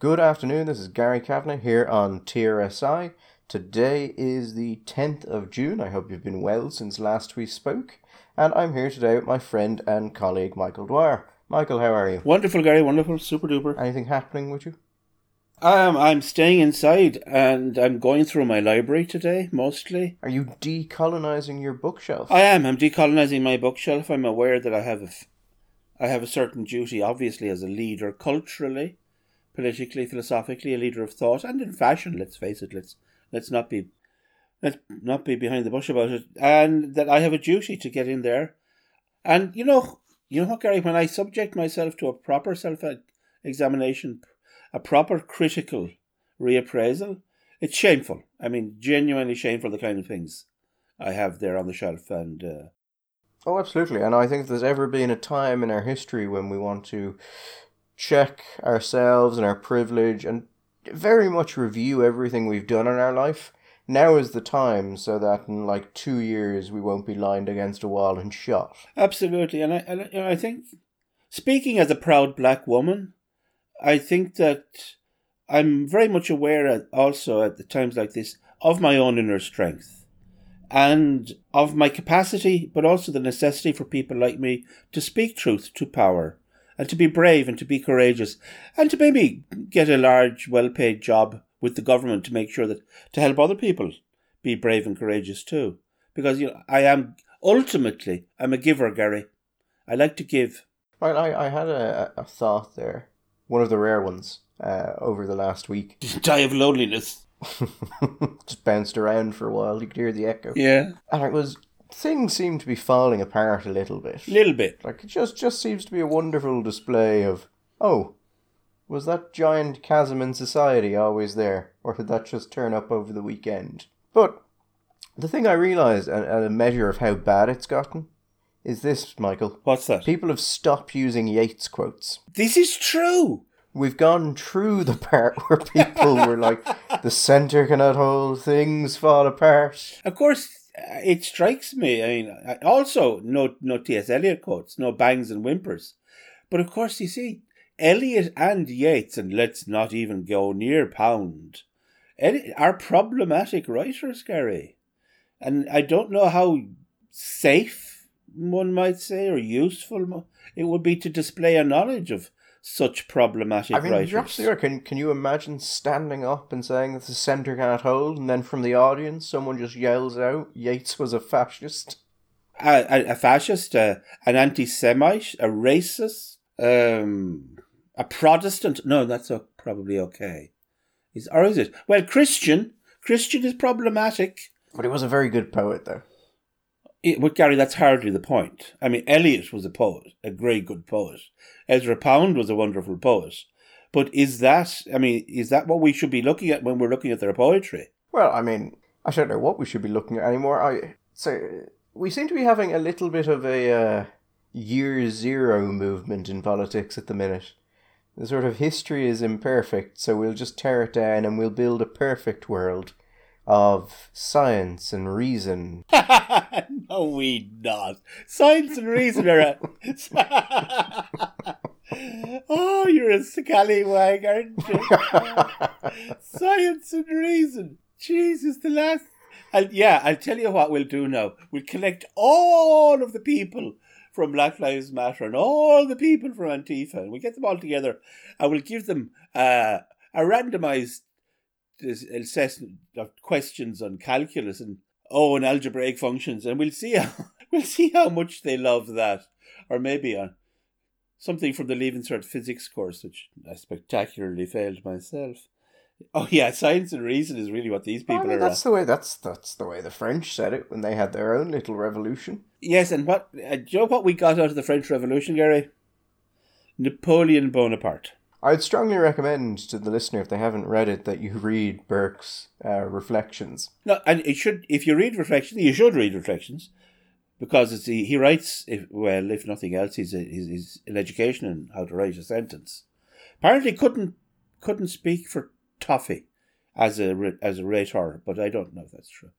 Good afternoon, this is Gary Kavanagh here on TRSI. Today is the 10th of June. I hope you've been well since last we spoke. And I'm here today with my friend and colleague Michael Dwyer. Michael, how are you? Wonderful, Gary. Wonderful. Super duper. Anything happening with you? Um, I'm staying inside and I'm going through my library today, mostly. Are you decolonizing your bookshelf? I am. I'm decolonizing my bookshelf. I'm aware that I have a, I have a certain duty, obviously, as a leader culturally, politically, philosophically, a leader of thought, and in fashion. Let's face it. Let's let's not be let's not be behind the bush about it. And that I have a duty to get in there. And you know, you know Gary? When I subject myself to a proper self examination a proper critical reappraisal, it's shameful. I mean, genuinely shameful the kind of things I have there on the shelf. And uh, oh, absolutely. And I think there's ever been a time in our history when we want to check ourselves and our privilege and very much review everything we've done in our life. Now is the time so that in like two years we won't be lined against a wall and shot. Absolutely. And I, and I think, speaking as a proud black woman, I think that I'm very much aware also at the times like this of my own inner strength and of my capacity, but also the necessity for people like me to speak truth to power and to be brave and to be courageous and to maybe get a large, well paid job with the government to make sure that to help other people be brave and courageous too. Because you know, I am ultimately I'm a giver, Gary. I like to give. Right, I, I had a, a thought there one of the rare ones uh, over the last week. Die of loneliness. Just bounced around for a while. You could hear the echo. Yeah. And it was things seem to be falling apart a little bit. Little bit. Like it just just seems to be a wonderful display of oh, was that giant chasm in society always there, or did that just turn up over the weekend? But the thing I realised, and a measure of how bad it's gotten, is this, Michael. What's that? People have stopped using Yeats quotes. This is true. We've gone through the part where people were like, the centre cannot hold, things fall apart. Of course, Uh, it strikes me. I mean, also, no, no T.S. Eliot quotes, no bangs and whimpers. But of course, you see, Eliot and Yeats, and let's not even go near Pound, are problematic writers, Gary. And I don't know how safe one might say, or useful it would be to display a knowledge of such problematic I mean, writers. You're absolutely right. Can, can you imagine standing up and saying that the centre cannot hold, and then from the audience someone just yells out, Yeats was a fascist? A, a, a fascist, a, an anti Semite, a racist, um, a Protestant. No, that's probably okay. Is, or is it? Well, Christian. Christian is problematic. But he was a very good poet, though it, but Gary, that's hardly the point. I mean, Eliot was a poet, a very good poet. Ezra Pound was a wonderful poet. But is that, I mean, is that what we should be looking at when we're looking at their poetry? Well, I mean, I don't know what we should be looking at anymore. I so we seem to be having a little bit of a uh, year zero movement in politics at the minute. The sort of history is imperfect, so we'll just tear it down and we'll build a perfect world of science and reason. no, we not. Science and reason are. A... oh, you're a scallywag, aren't you? science and reason. Jesus, the last. I'll, yeah, I'll tell you what we'll do now. We'll collect all of the people from Black Lives Matter and all the people from Antifa, and we'll get them all together and we'll give them uh, a randomized assessment of questions on calculus and oh and algebraic functions and we'll see how we'll see how much they love that. Or maybe on something from the Cert physics course which I spectacularly failed myself. Oh yeah science and reason is really what these people I mean, are that's the way that's that's the way the French said it when they had their own little revolution. Yes and what uh, do you know what we got out of the French Revolution Gary? Napoleon Bonaparte I'd strongly recommend to the listener, if they haven't read it, that you read Burke's uh, Reflections. No, and it should. If you read Reflections, you should read Reflections, because it's he, he writes. If, well, if nothing else, he's, a, he's, he's an education in how to write a sentence. Apparently, couldn't couldn't speak for toffee as a as a rhetor, but I don't know if that's true.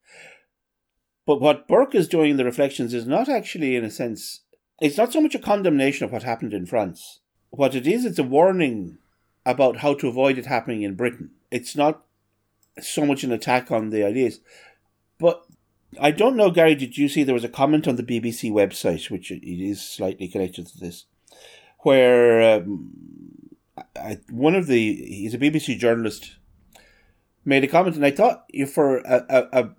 But what Burke is doing in the Reflections is not actually, in a sense, it's not so much a condemnation of what happened in France what it is, it's a warning about how to avoid it happening in Britain. It's not so much an attack on the ideas, but I don't know, Gary. Did you see there was a comment on the BBC website, which it is slightly connected to this, where um, I, one of the he's a BBC journalist made a comment, and I thought for a, a, a,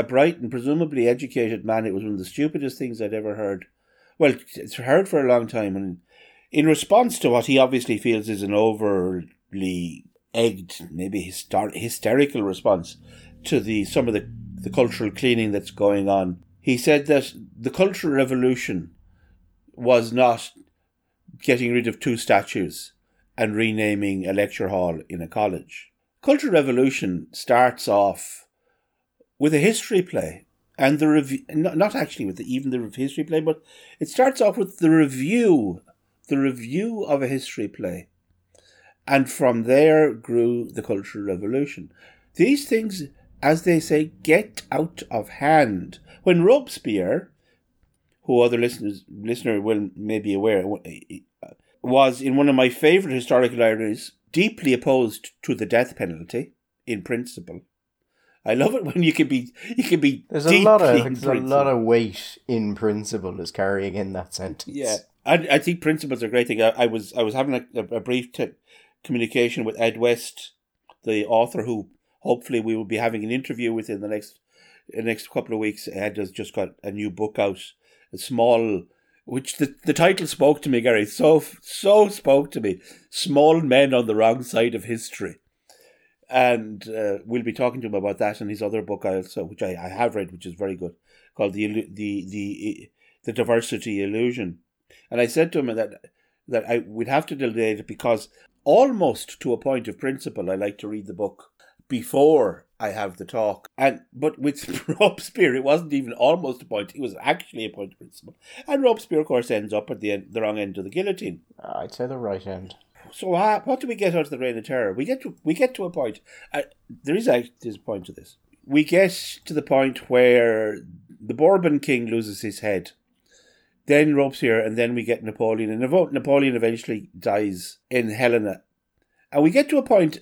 a bright and presumably educated man, it was one of the stupidest things I'd ever heard. Well, it's heard for a long time, and in response to what he obviously feels is an overly egged, maybe hyster- hysterical response to the some of the, the cultural cleaning that's going on, he said that the cultural revolution was not getting rid of two statues and renaming a lecture hall in a college. Cultural Revolution starts off with a history play and the review, not actually with the, even the history play, but it starts off with the review, the review of a history play. And from there grew the Cultural Revolution. These things, as they say, get out of hand. When Robespierre, who other listeners listener will may be aware, uh, was in one of my favourite historical ironies, deeply opposed to the death penalty in principle. I love it when you can be you can be. There's a lot of there's a lot of weight in principle is carrying in that sentence. Yeah, I, I think principles are a great thing. I, I was I was having a, a brief t- communication with Ed West, the author, who hopefully we will be having an interview with in the next the next couple of weeks. Ed has just got a new book out, a small which the, the title spoke to me, Gary. So so spoke to me. Small men on the wrong side of history, and uh, we'll be talking to him about that and his other book, also, which I, I have read, which is very good, called the the the the diversity illusion. And I said to him that that I would have to delay it because almost to a point of principle, I like to read the book before I have the talk. And but with Robespierre, it wasn't even almost a point; it was actually a point of principle. And Robespierre, of course, ends up at the end, the wrong end of the guillotine. I'd say the right end. So uh, what do we get out of the Reign of Terror? We get to we get to a point. Uh, there is a there's a point to this. We get to the point where the Bourbon king loses his head. Then Robespierre, and then we get Napoleon, and Napoleon eventually dies in Helena. And we get to a point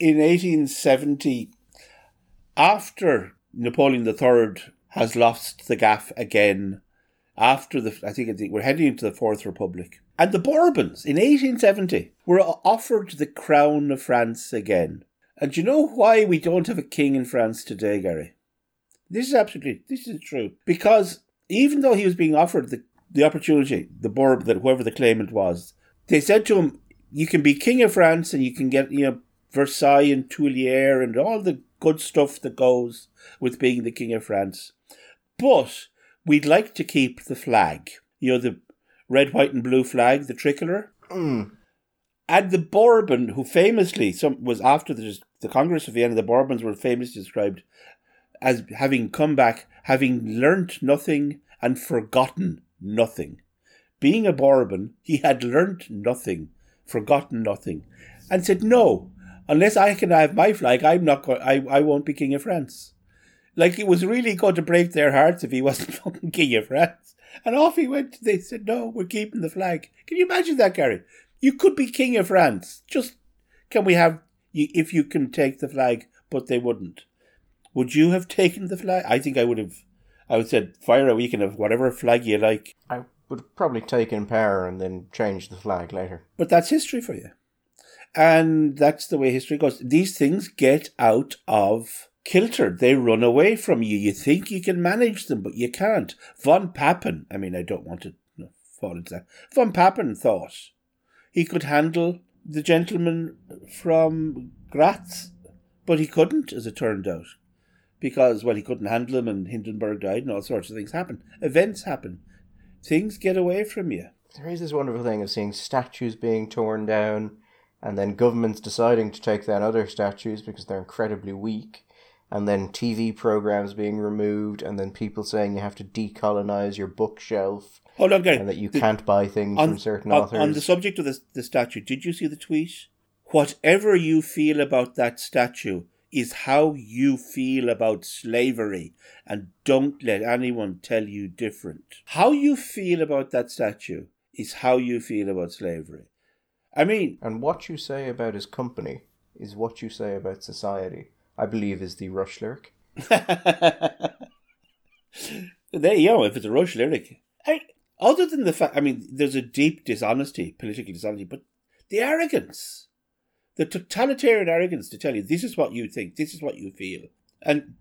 in 1870 after Napoleon III has lost the gaff again, after the, I think we're heading into the Fourth Republic, and the Bourbons in 1870 were offered the crown of France again. And do you know why we don't have a king in France today, Gary? This is absolutely, this is true. Because even though he was being offered the, the opportunity, the Bourbon, that whoever the claimant was, they said to him, you can be king of France and you can get, you know, Versailles and Tuileries and all the good stuff that goes with being the King of France. But we'd like to keep the flag. You know, the red, white, and blue flag, the tricolour. Mm. And the Bourbon, who famously some was after the, the Congress of Vienna, the Bourbons were famously described as having come back, having learnt nothing and forgotten nothing. Being a Bourbon, he had learnt nothing, forgotten nothing, and said, No, unless I can have my flag, I'm not going. I I won't be king of France. Like it was really going to break their hearts if he wasn't king of France. And off he went. They said, "No, we're keeping the flag." Can you imagine that, Gary? You could be king of France. Just can we have if you can take the flag, but they wouldn't. Would you have taken the flag? I think I would have. I would said, fire a weekend of whatever flag you like. I would probably taken power and then changed the flag later. But that's history for you. And that's the way history goes. These things get out of kilter. They run away from you. You think you can manage them, but you can't. Von Papen, I mean, I don't want to fall into that. Von Papen thought he could handle the gentleman from Graz, but he couldn't, as it turned out. Because, well, he couldn't handle him, and Hindenburg died, and all sorts of things happen. Events happen. Things get away from you. There is this wonderful thing of seeing statues being torn down and then governments deciding to take down other statues because they're incredibly weak, and then TV programs being removed, and then people saying you have to decolonize your bookshelf. Oh, Hold on, Gary. And that you the, can't buy things on, from certain on, authors. On the subject of the, the statue, did you see the tweet? Whatever you feel about that statue is how you feel about slavery, and don't let anyone tell you different. How you feel about that statue is how you feel about slavery. I mean, And what you say about his company is what you say about society. I believe is the Rush lyric. there you go. If it's a Rush lyric, I, other than the fact, I mean, there's a deep dishonesty, political dishonesty, but the arrogance, the totalitarian arrogance to tell you this is what you think, this is what you feel, and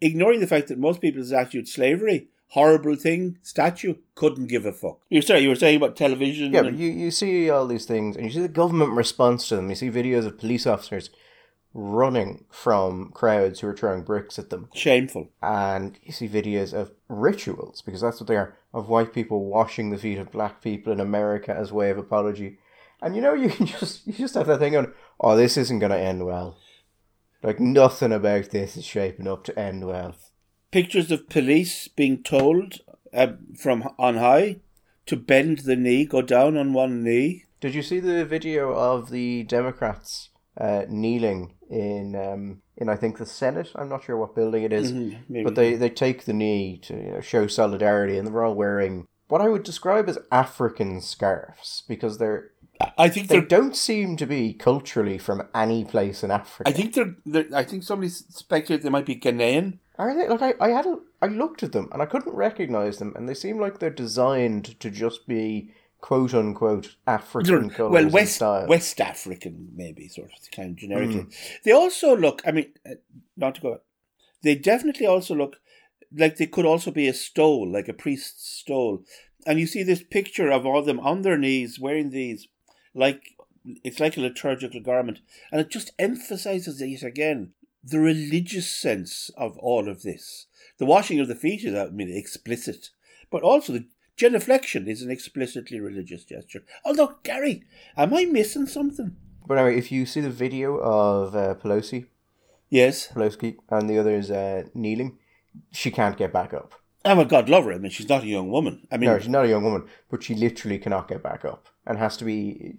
ignoring the fact that most people's attitude slavery horrible thing statue couldn't give a fuck. You sorry, you were saying about television. Yeah, and- but you, you see all these things and you see the government response to them. You see videos of police officers running from crowds who are throwing bricks at them. shameful. And you see videos of rituals, because that's what they are, of white people washing the feet of black people in America as way of apology. And you know, you can just you just have that thing on, oh, this isn't gonna end well. Like nothing about this is shaping up to end well. Pictures of police being told uh, from on high to bend the knee, go down on one knee. Did you see the video of the Democrats uh, kneeling in um, in I think the Senate? I'm not sure what building it is, Mhm, but they, they take the knee to you know, show solidarity, and they're all wearing what I would describe as African scarves because they're I think they don't seem to be culturally from any place in Africa. I think they're, they're. I think somebody speculated they might be Ghanaian. Are they? Like I, I had a, I looked at them and I couldn't recognize them, and they seem like they're designed to just be quote unquote African colors well, West style. West African, maybe sort of kind of generically. They also look. I mean, uh, not to go. They definitely also look like they could also be a stole, like a priest's stole. And you see this picture of all of them on their knees wearing these, like it's like a liturgical garment, and it just emphasizes yet again the religious sense of all of this. The washing of the feet is, I mean, explicit, but also the genuflection is an explicitly religious gesture. Although, Gary, am I missing something? But anyway, if you see the video of uh, Pelosi, Yes. Pelosi, and the others uh, kneeling, she can't get back up. Oh my God, love her. I mean, she's not a young woman. I mean, No, she's not a young woman, but she literally cannot get back up and has to be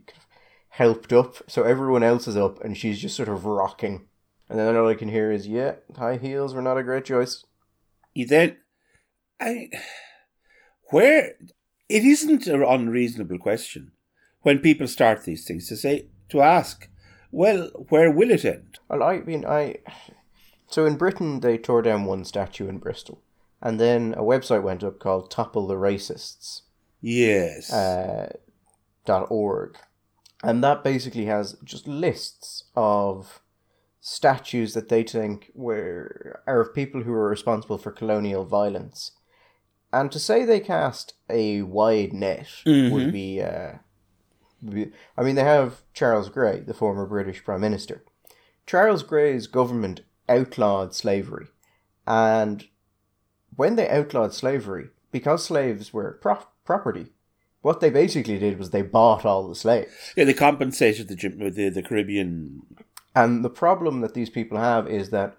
helped up. So everyone else is up, and she's just sort of rocking. And then all I can hear is, "Yeah, high heels were not a great choice." you then, I, where it isn't an unreasonable question when people start these things to say to ask, well, where will it end? Well, I mean, I. So in Britain, they tore down one statue in Bristol, and then a website went up called "Topple the Racists." Yes, uh, dot org, and that basically has just lists of statues that they think were are of people who were responsible for colonial violence, and to say they cast a wide net would be. Uh, would be- I mean, they have Charles Grey, the former British Prime Minister. Charles Grey's government outlawed slavery, and when they outlawed slavery, because slaves were pro- property, what they basically did was they bought all the slaves. yeah, they compensated the the, the Caribbean. And the problem that these people have is that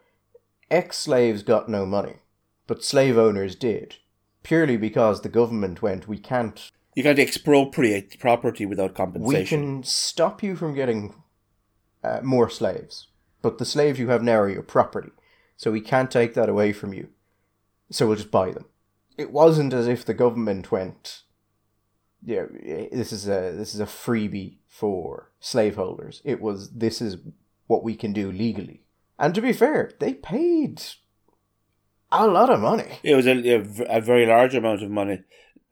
ex slaves got no money, but slave owners did, purely because the government went, we can't, You can't expropriate property without compensation. we can stop you from getting uh, more slaves, but the slaves you have now are your property, so we can't take that away from you, so we'll just buy them. It wasn't as if the government went, yeah, this is a this is a freebie for slaveholders. It was this is what we can do legally. And to be fair, they paid a lot of money. It was a, a, very large amount of money,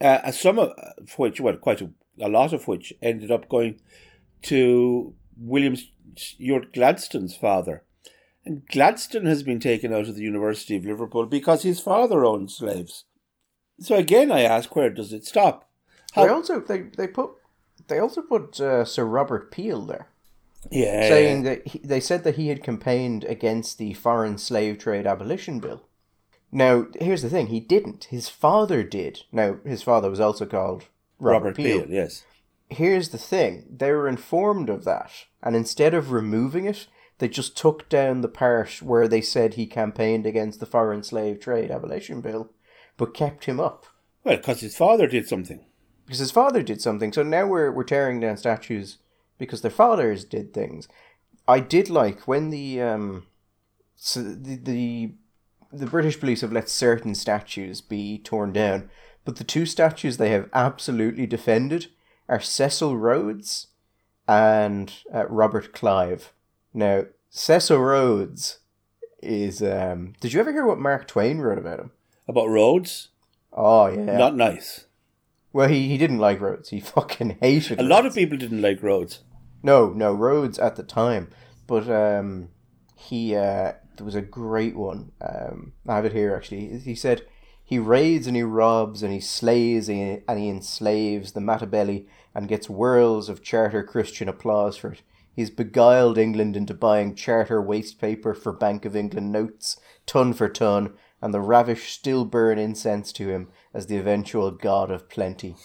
uh, some of which, well, quite a, a lot of which ended up going to William Ewart Gladstone's father. And Gladstone has been taken out of the University of Liverpool because his father owned slaves. So again, I ask, where does it stop? They also they, they put they also put uh, Sir Robert Peel there, Yeah, saying that he, they said that he had campaigned against the Foreign Slave Trade Abolition Bill. Now, here's the thing: he didn't. His father did. Now, his father was also called Robert, Robert Peel. Peel. Yes, Here's the thing: they were informed of that, and instead of removing it, they just took down the part where they said he campaigned against the Foreign Slave Trade Abolition Bill, but kept him up. well, because his father did something. because his father did something. So now we're we're tearing down statues because their fathers did things. I did like when the um, so the the the British police have let certain statues be torn down, but the two statues they have absolutely defended are Cecil Rhodes and uh, Robert Clive. Now, Cecil Rhodes is. Um, did you ever hear what Mark Twain wrote about him? About Rhodes? Oh yeah. Not nice. well, he, he didn't like Rhodes. He fucking hated. A lot of people didn't like Rhodes. No, no Rhodes at the time, but um, he uh, there was a great one. Um, I have it here actually. He said he raids and he robs and he slays and he, and he enslaves the Matabele and gets whirls of charter Christian applause for it. He's beguiled England into buying charter waste paper for Bank of England notes, ton for ton, and the ravish still burn incense to him as the eventual god of plenty.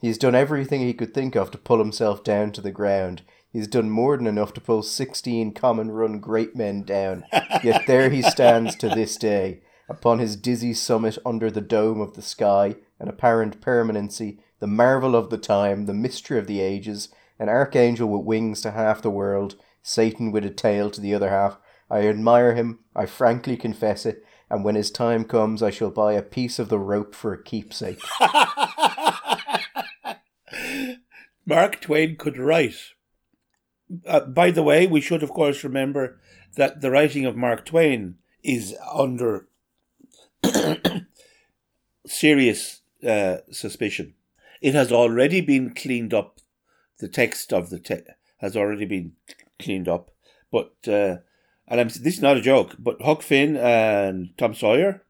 He's done everything he could think of to pull himself down to the ground. He's done more than enough to pull 16 common run great men down. Yet there he stands to this day, upon his dizzy summit under the dome of the sky, an apparent permanency, the marvel of the time, the mystery of the ages, an archangel with wings to half the world, Satan with a tail to the other half. I admire him, I frankly confess it, and when his time comes, I shall buy a piece of the rope for a keepsake. Mark Twain could write. Uh, by the way, we should, of course, remember that the writing of Mark Twain is under serious uh, suspicion. It has already been cleaned up. The text of the te- has already been cleaned up, but uh, and I'm, this is not a joke. But Huck Finn and Tom Sawyer,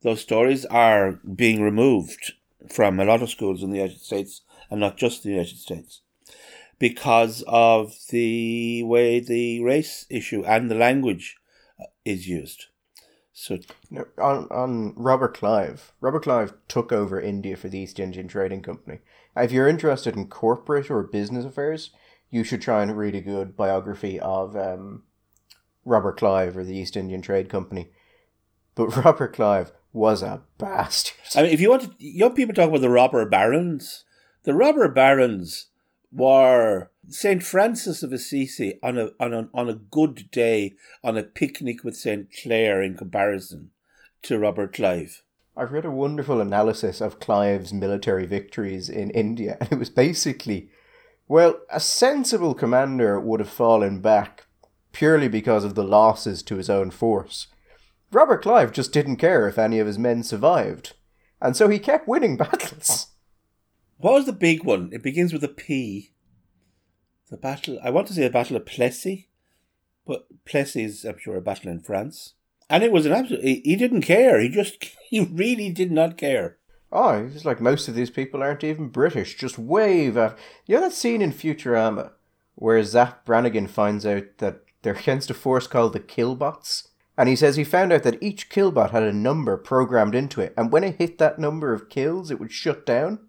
those stories are being removed from a lot of schools in the United States, and not just the United States, because of the way the race issue and the language uh, is used. So No, on on Robert Clive. Robert Clive took over India for the East Indian Trading Company. If you're interested in corporate or business affairs, you should try and read a good biography of um, Robert Clive or the East Indian Trade Company. But Robert Clive was a bastard. I mean, if you want to, young people talk about the robber barons. The robber barons were Saint Francis of Assisi on a on a on a good day on a picnic with Saint Clare in comparison to Robert Clive. I've read a wonderful analysis of Clive's military victories in India, and it was basically, well, a sensible commander would have fallen back purely because of the losses to his own force. Robert Clive just didn't care if any of his men survived, and so he kept winning battles. What was the big one? It begins with a P. The battle. I want to say the Battle of Plessis, but Plessis is, I'm sure, a battle in France. And it was an absolute. He, he didn't care. He just. He really did not care. Oh, it's like most of these people aren't even British, just wave after. You know that scene in Futurama where Zapp Brannigan finds out that they're against a force called the Killbots? And he says he found out that each Killbot had a number programmed into it, and when it hit that number of kills, it would shut down.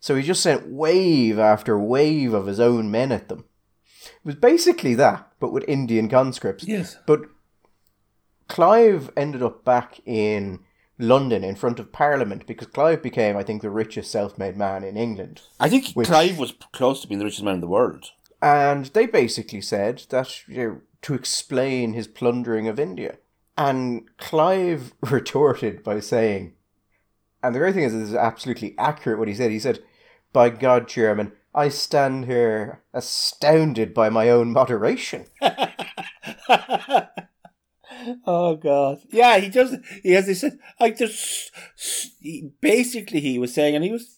So he just sent wave after wave of his own men at them. It was basically that, but with Indian conscripts. Yes. But Clive ended up back in London in front of Parliament because Clive became, I think, the richest self made man in England. I think Which- Clive was close to being the richest man in the world. And they basically said that you know, to explain his plundering of India. And Clive retorted by saying, and the great thing is, this is absolutely accurate what he said. He said, By God, Chairman, I stand here astounded by my own moderation. oh God! Yeah, he does. He has this like he- basically he was saying, and he was.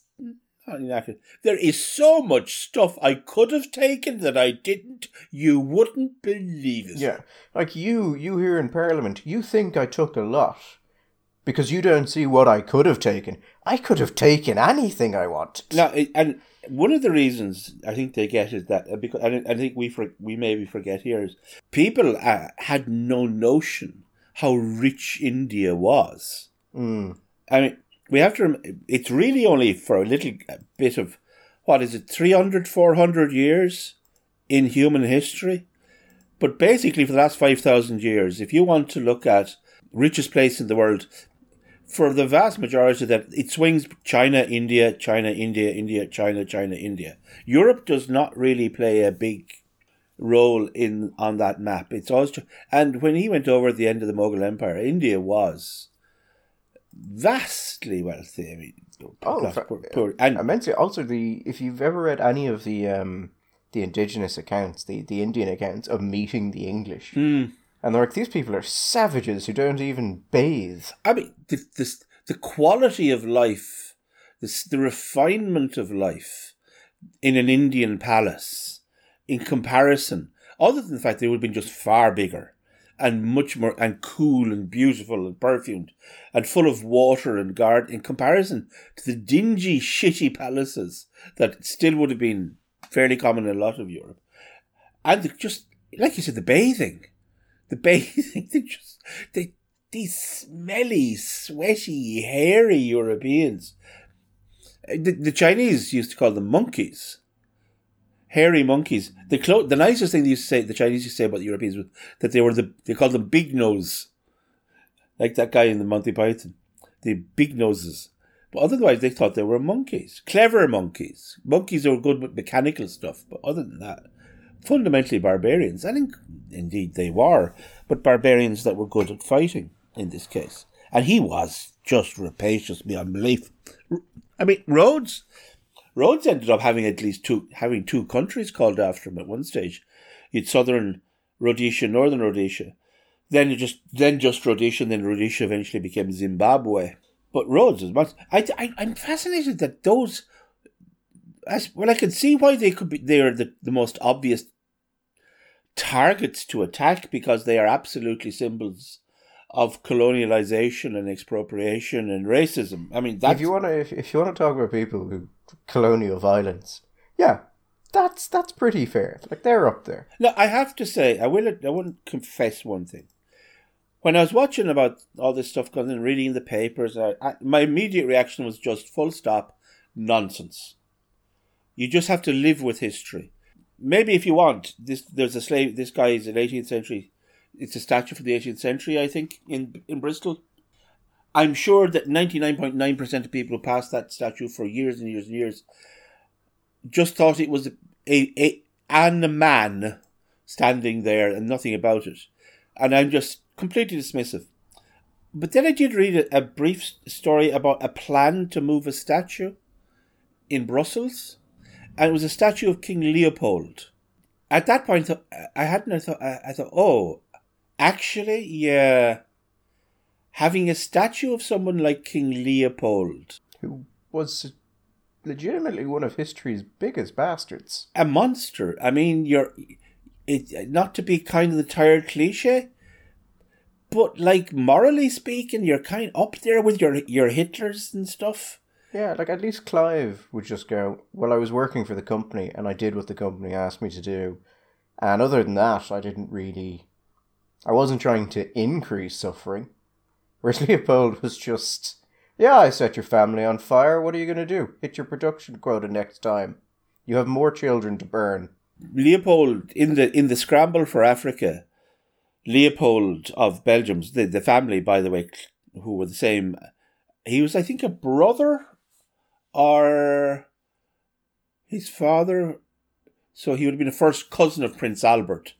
There is so much stuff I could have taken that I didn't. You wouldn't believe it. Yeah, like you, you here in Parliament, you think I took a lot because you don't see what I could have taken. I could have taken anything I wanted. It- and one of the reasons I think they get is that uh, because I, I think we for, we maybe forget here is people uh, had no notion how rich India was. Mm. I mean, we have to. rem- It's really only for a little bit of what is it, 300, 400 years in human history. But basically, for the last five thousand years, if you want to look at richest place in the world, for the vast majority of that, it swings China, India, China, India, India, China, China, India. Europe does not really play a big role in on that map. It's always and when he went over at the end of the Mughal Empire, India was vastly wealthy. I mean, Oh, poor, poor- and I meant to also the if you've ever read any of the um the indigenous accounts, the, the Indian accounts of meeting the English. Mm. And they're like, these people are savages who don't even bathe. I mean, the, the, quality of life, the, the refinement of life in an Indian palace in comparison, other than the fact they would have been just far bigger and much more and cool and beautiful and perfumed and full of water and guard in comparison to the dingy, shitty palaces that still would have been fairly common in a lot of Europe. And the, just like you said, the bathing, the bathing, they just they these smelly, sweaty, hairy Europeans. Uh, the, the Chinese used to call them monkeys hairy monkeys. The clo- the nicest thing they used to say, the Chinese used to say about the Europeans was that they were the they called them big nose, like that guy in the Monty Python, the big noses. But otherwise, they thought they were monkeys, clever monkeys. Monkeys are good with mechanical stuff, but other than that, fundamentally barbarians. I think indeed they were, but barbarians that were good at fighting in this case. And he was just rapacious beyond belief. I mean, Rhodes Rhodes ended up having at least two having two countries called after him at one stage. You'd southern Rhodesia, northern Rhodesia. Then you just then just Rhodesia, and then Rhodesia eventually became Zimbabwe. But Rhodes is much. I, I I'm fascinated that those. As, well, I can see why they could be. They are the, the most obvious targets to attack because they are absolutely symbols of colonialization and expropriation and racism. I mean, that's, if you want to, if, if you want to talk about people who colonial violence, yeah, that's that's pretty fair. Like they're up there. No, I have to say, I will. I wouldn't confess one thing. When I was watching about all this stuff, going and reading the papers, I, I, my immediate reaction was just full stop nonsense. You just have to live with history. Maybe if you want, this there's a slave. This guy is an 18th century it's a statue from the 18th century, I think, in in Bristol. I'm sure that 99.9% of people who passed that statue for years and years and years just thought it was a, a, a an man standing there and nothing about it. And I'm just completely dismissive. But then I did read a, a brief story about a plan to move a statue in Brussels, and it was a statue of King Leopold. At that point, I hadn't. I thought. I thought, oh, Actually, yeah. Having a statue of someone like King Leopold. Who was legitimately one of history's biggest bastards. A monster. I mean, you're. It, not to be kind of the tired cliche, but like morally speaking, you're kind of up there with your your Hitlers and stuff. Yeah, like at least Clive would just go, Well, I was working for the company and I did what the company asked me to do. And other than that, I didn't really I wasn't trying to increase suffering. Whereas Leopold was just, yeah, I set your family on fire. What are you going to do? Hit your production quota next time. You have more children to burn. Leopold in the in the scramble for Africa, Leopold of Belgium, the the family, by the way, who were the same. He was, I think, a brother, or his father. So he would have been first cousin of Prince Albert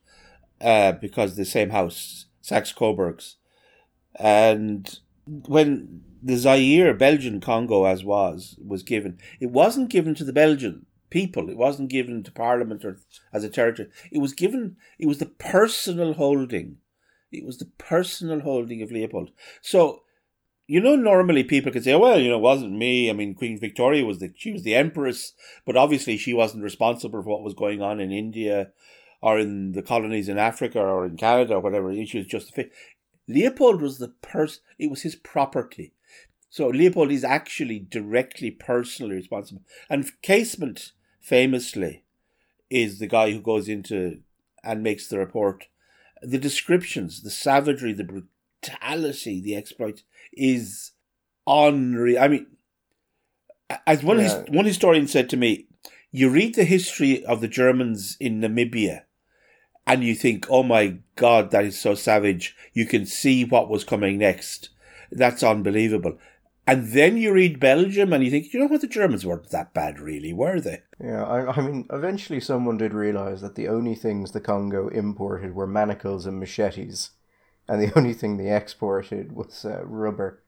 uh, because the same house, Saxe Coburgs. And when the Zaire, Belgian Congo, as was, was given, it wasn't given to the Belgian people. It wasn't given to Parliament or as a territory. It was given, it was the personal holding. It was the personal holding of Leopold. So, you know, normally people could say, well, you know, it wasn't me. I mean, Queen Victoria was the, she was the empress, but obviously she wasn't responsible for what was going on in India or in the colonies in Africa or in Canada or whatever. She was just a. Leopold was the person, it was his property. So Leopold is actually directly personally responsible. And Casement, famously, is the guy who goes into and makes the report. The descriptions, the savagery, the brutality, the exploit is unreal. I mean, as one, yeah. his, one historian said to me, you read the history of the Germans in Namibia and you think, oh my God, that is so savage. You can see what was coming next. That's unbelievable. And then you read Belgium and you think, you know what, the Germans weren't that bad, really, were they? Yeah, I, I mean, eventually someone did realise that the only things the Congo imported were manacles and machetes, and the only thing they exported was uh, rubber.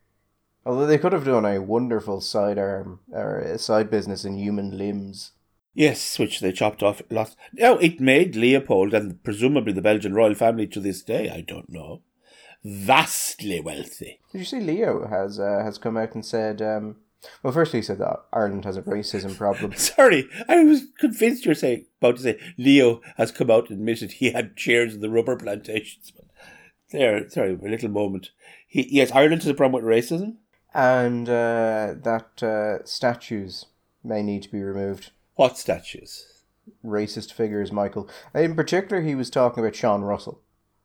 Although they could have done a wonderful sidearm or a side business in human limbs Yes, which they chopped off. Lost. Now, it made Leopold and presumably the Belgian royal family to this day, I don't know, vastly wealthy. Did you see Leo has uh, has come out and said? Um, well, firstly, he said that Ireland has a racism problem. Sorry, I was convinced you were saying, about to say Leo has come out and admitted he had shares in the rubber plantations. There, sorry, a little moment. He, yes, Ireland has a problem with racism, and uh, that uh, statues may need to be removed. What statues? Racist figures, Michael. In particular, he was talking about Sean Russell.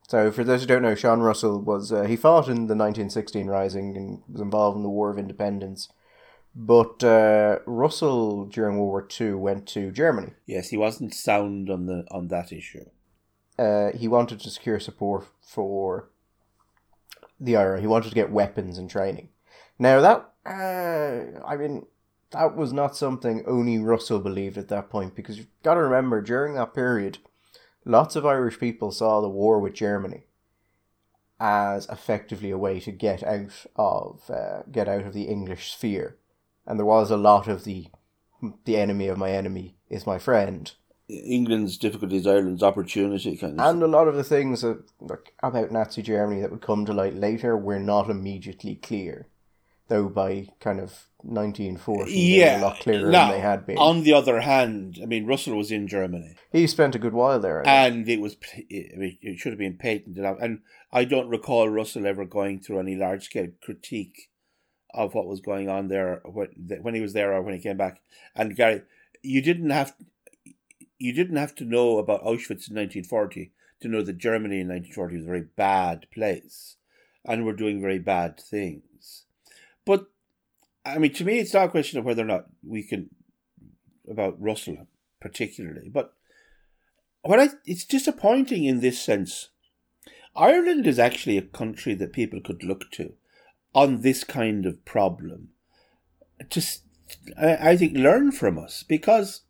So, for those who don't know, Sean Russell was uh, he fought in the 1916 Rising and was involved in the War of Independence. But uh, Russell during World War II went to Germany. Yes, he wasn't sound on the on that issue. Uh, he wanted to secure support for the IRA. He wanted to get weapons and training. Now that uh, I mean that was not something only Russell believed at that point because you've got to remember during that period, lots of Irish people saw the war with Germany as effectively a way to get out of uh, get out of the English sphere, and there was a lot of the the enemy of my enemy is my friend. England's difficulties, Ireland's opportunity, kind of. And a lot of the things that, like, about Nazi Germany that would come to light later were not immediately clear, though by kind of 1940 they were a lot clearer now, than they had been. On the other hand, I mean, Russell was in Germany, he spent a good while there. I think. and it was I mean, it should have been patented out. And I don't recall Russell ever going through any large scale critique of what was going on there when he was there or when he came back. And Gary, you didn't have you didn't have to know about Auschwitz in 1940 to know that Germany in 1940 was a very bad place and were doing very bad things. But, I mean, to me, it's not a question of whether or not we can, about Russell particularly, but what I, it's disappointing in this sense. Ireland is actually a country that people could look to on this kind of problem. I, I think, learn from us because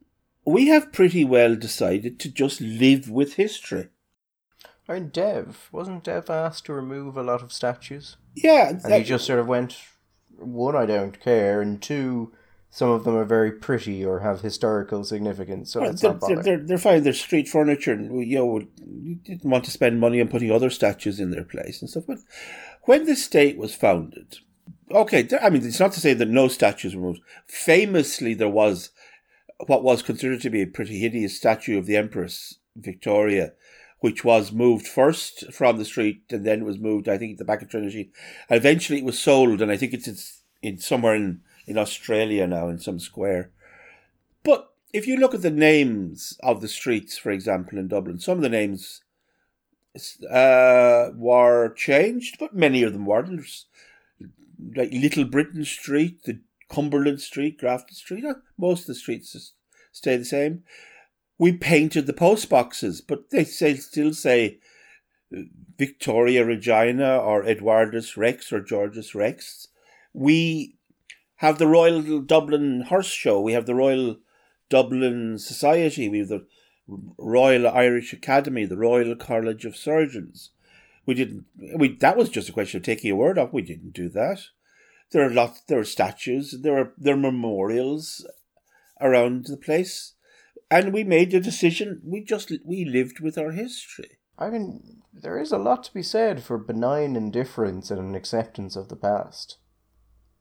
we have pretty well decided to just live with history. I mean, Dev wasn't Dev asked to remove a lot of statues, Yeah, and he just sort of went, one, I don't care, and two, some of them are very pretty or have historical significance, so Well, let's they're, not bother. they're, they're fine. They're street furniture, and you know, we didn't want to spend money on putting other statues in their place and stuff. But when the state was founded, okay, I mean, it's not to say that no statues were moved. Famously, there was what was considered to be a pretty hideous statue of the Empress Victoria, which was moved first from the street and then was moved, I think, at the back of Trinity. Eventually, it was sold, and I think it's, it's in somewhere in, in Australia now, in some square. But if you look at the names of the streets, for example, in Dublin, some of the names uh, were changed, but many of them weren't. Like Little Britain Street, the Cumberland Street, Grafton Street, uh, most of the streets stay the same. We painted the post boxes, but they say, still say uh, Victoria Regina or Edwardus Rex or Georgius Rex. We have the Royal Dublin Horse Show. We have the Royal Dublin Society. We have the Royal Irish Academy, the Royal College of Surgeons. We didn't. We that was just a question of taking a word off. We didn't do that. There are lots. There are statues. There are there are memorials around the place, and we made a decision. We just we lived with our history. I mean, there is a lot to be said for benign indifference and an acceptance of the past.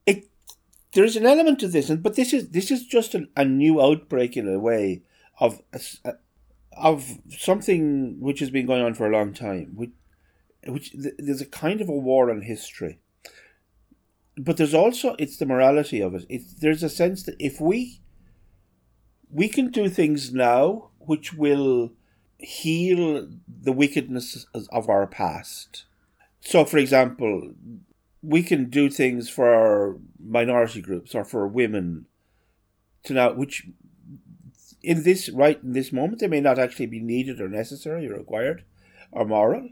it there's an element to this, and but this is this is just a, a new outbreak in a way of a- of something which has been going on for a long time. Which, which there's a kind of a war on history, but there's also it's the morality of it. It's, there's a sense that if we we can do things now which will heal the wickedness of our past. So, for example, we can do things for minority groups or for women to now which in this right in this moment they may not actually be needed or necessary or required or moral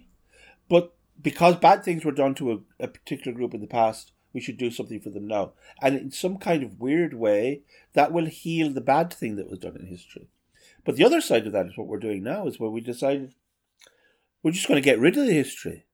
but because bad things were done to a, a particular group in the past we should do something for them now and in some kind of weird way that will heal the bad thing that was done in history but the other side of that is what we're doing now is where we decided we're just going to get rid of the history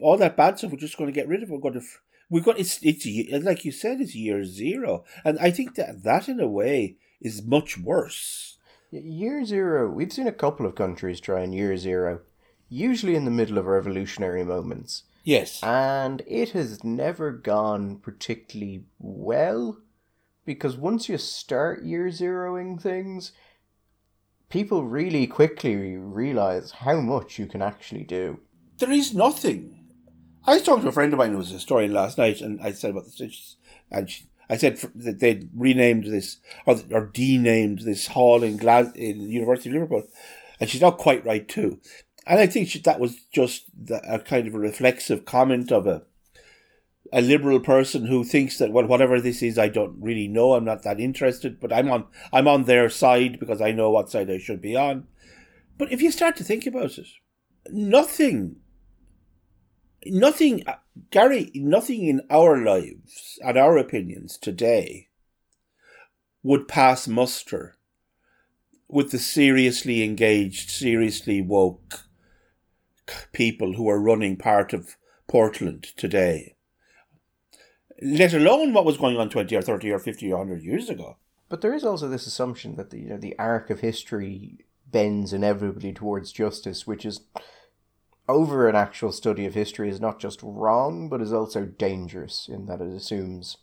all that bad stuff we're just going to get rid of. We're going to we've got it's it's like you said it's year zero, and I think that that in a way is much worse. Year zero, we've seen a couple of countries try in year zero, usually in the middle of revolutionary moments. Yes. And it has never gone particularly well because once you start year zeroing things, people really quickly realize how much you can actually do. There is nothing. I was talking to a friend of mine who was a historian last night, and I said about the stitches, and she, I said that they'd renamed this or, or denamed this hall in Glas in University of Liverpool, and she's not quite right too. And I think she, that was just the, a kind of a reflexive comment of a a liberal person who thinks that well whatever this is I don't really know. I'm not that interested but I'm on I'm on their side because I know what side I should be on. But if you start to think about it nothing nothing uh, Gary nothing in our lives and our opinions today would pass muster with the seriously engaged seriously woke people who are running part of Portland today let alone what was going on 20 or 30 or 50 or 100 years ago. But there is also this assumption that the, you know, the arc of history bends inevitably towards justice, which is over an actual study of history is not just wrong, but is also dangerous in that it assumes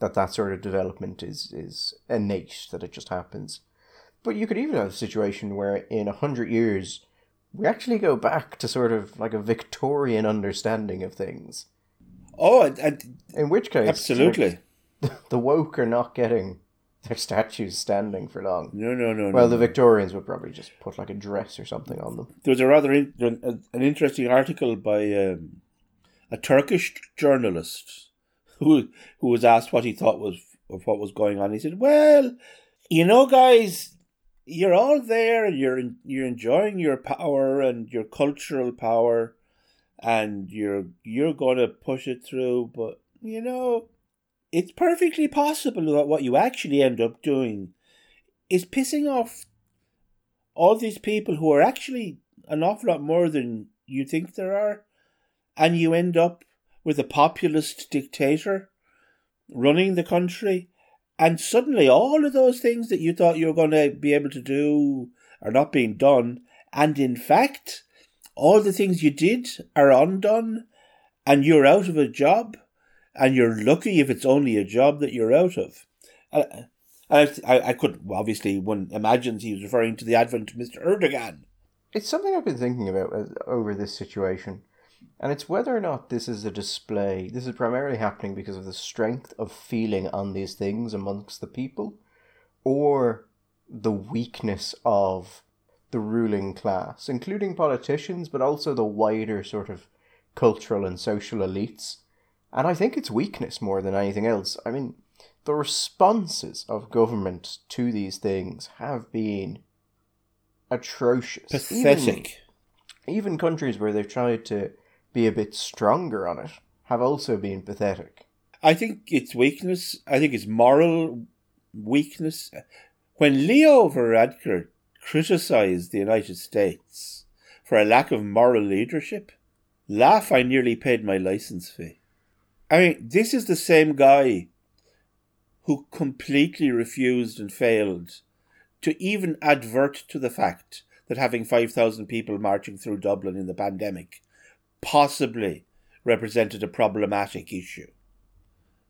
that that sort of development is, is innate, that it just happens. But you could even have a situation where in a hundred years, we actually go back to sort of like a Victorian understanding of things. Oh, and, and in which case, absolutely, the woke are not getting their statues standing for long. No, no, no. Well, no. the Victorians would probably just put like a dress or something on them. There was a rather in, an interesting article by um, a Turkish journalist who who was asked what he thought was of what was going on. He said, "Well, you know, guys, you're all there and you're you're enjoying your power and your cultural power and you're you're going to push it through but you know it's perfectly possible that what you actually end up doing is pissing off all these people who are actually an awful lot more than you think there are and you end up with a populist dictator running the country and suddenly all of those things that you thought you were going to be able to do are not being done and in fact all the things you did are undone and you're out of a job and you're lucky if it's only a job that you're out of. I, I, I could obviously one imagines he was referring to the advent of Mr. Erdogan. It's something I've been thinking about uh, over this situation, and it's whether or not this is a display. This is primarily happening because of the strength of feeling on these things amongst the people, or the weakness of the ruling class, including politicians, but also the wider sort of cultural and social elites. And I think it's weakness more than anything else. I mean, the responses of government to these things have been atrocious. Pathetic. Even, even countries where they've tried to be a bit stronger on it have also been pathetic. I think it's weakness. I think it's moral weakness. When Leo Varadkar criticized the United States for a lack of moral leadership, laugh I nearly paid my license fee. I mean, this is the same guy who completely refused and failed to even advert to the fact that having 5,000 people marching through Dublin in the pandemic possibly represented a problematic issue.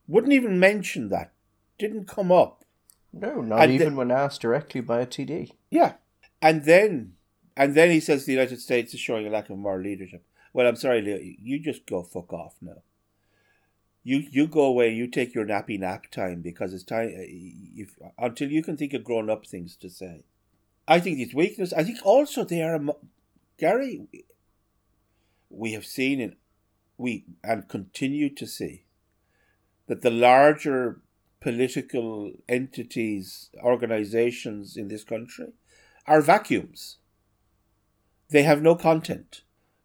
Wouldn't even mention that. Didn't come up. No, not and even the, when asked directly by a TD. Yeah. And then, and then he says the United States is showing a lack of moral leadership. Well, I'm sorry, Leo. You just go fuck off now. You you go away. You take your nappy nap time because it's time. Uh, if, until you can think of grown up things to say. I think it's weakness. I think also they are, Gary. We have seen it, we and continue to see that the larger political entities, organizations in this country are vacuums. They have no content.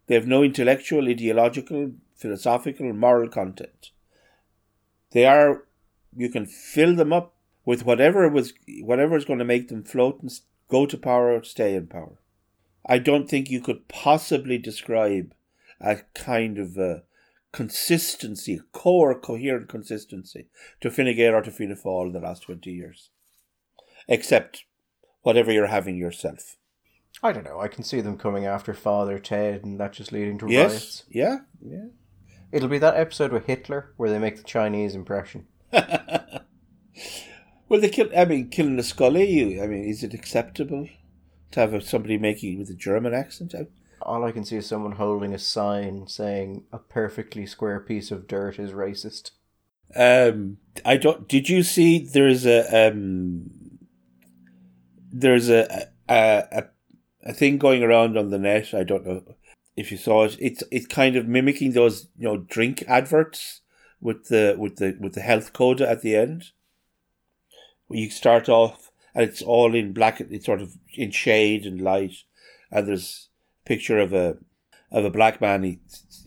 They have no intellectual, ideological, philosophical, moral content. They are, you can fill them up with whatever was, whatever is going to make them float and go to power, or stay in power. I don't think you could possibly describe a kind of a consistency, a core, coherent consistency to Fine Gael or to Fianna Fáil in the last 20 years. except whatever you're having yourself. I don't know. I can see them coming after Father Ted, and that just leading to Yes, riots. yeah, yeah. It'll be that episode with Hitler where they make the Chinese impression. Well, they kill. I mean, killing a Scully. You, I mean, is it acceptable to have somebody making it with a German accent? I- All I can see is someone holding a sign saying a perfectly square piece of dirt is racist. Um, I don't. Did you see? There's a um, there's a a, a a thing going around on the net. I don't know if you saw it. It's it's kind of mimicking those you know drink adverts with the with the with the health coda at the end. Where you start off and it's all in black. It's sort of in shade and light, and there's picture of a of a black man. He,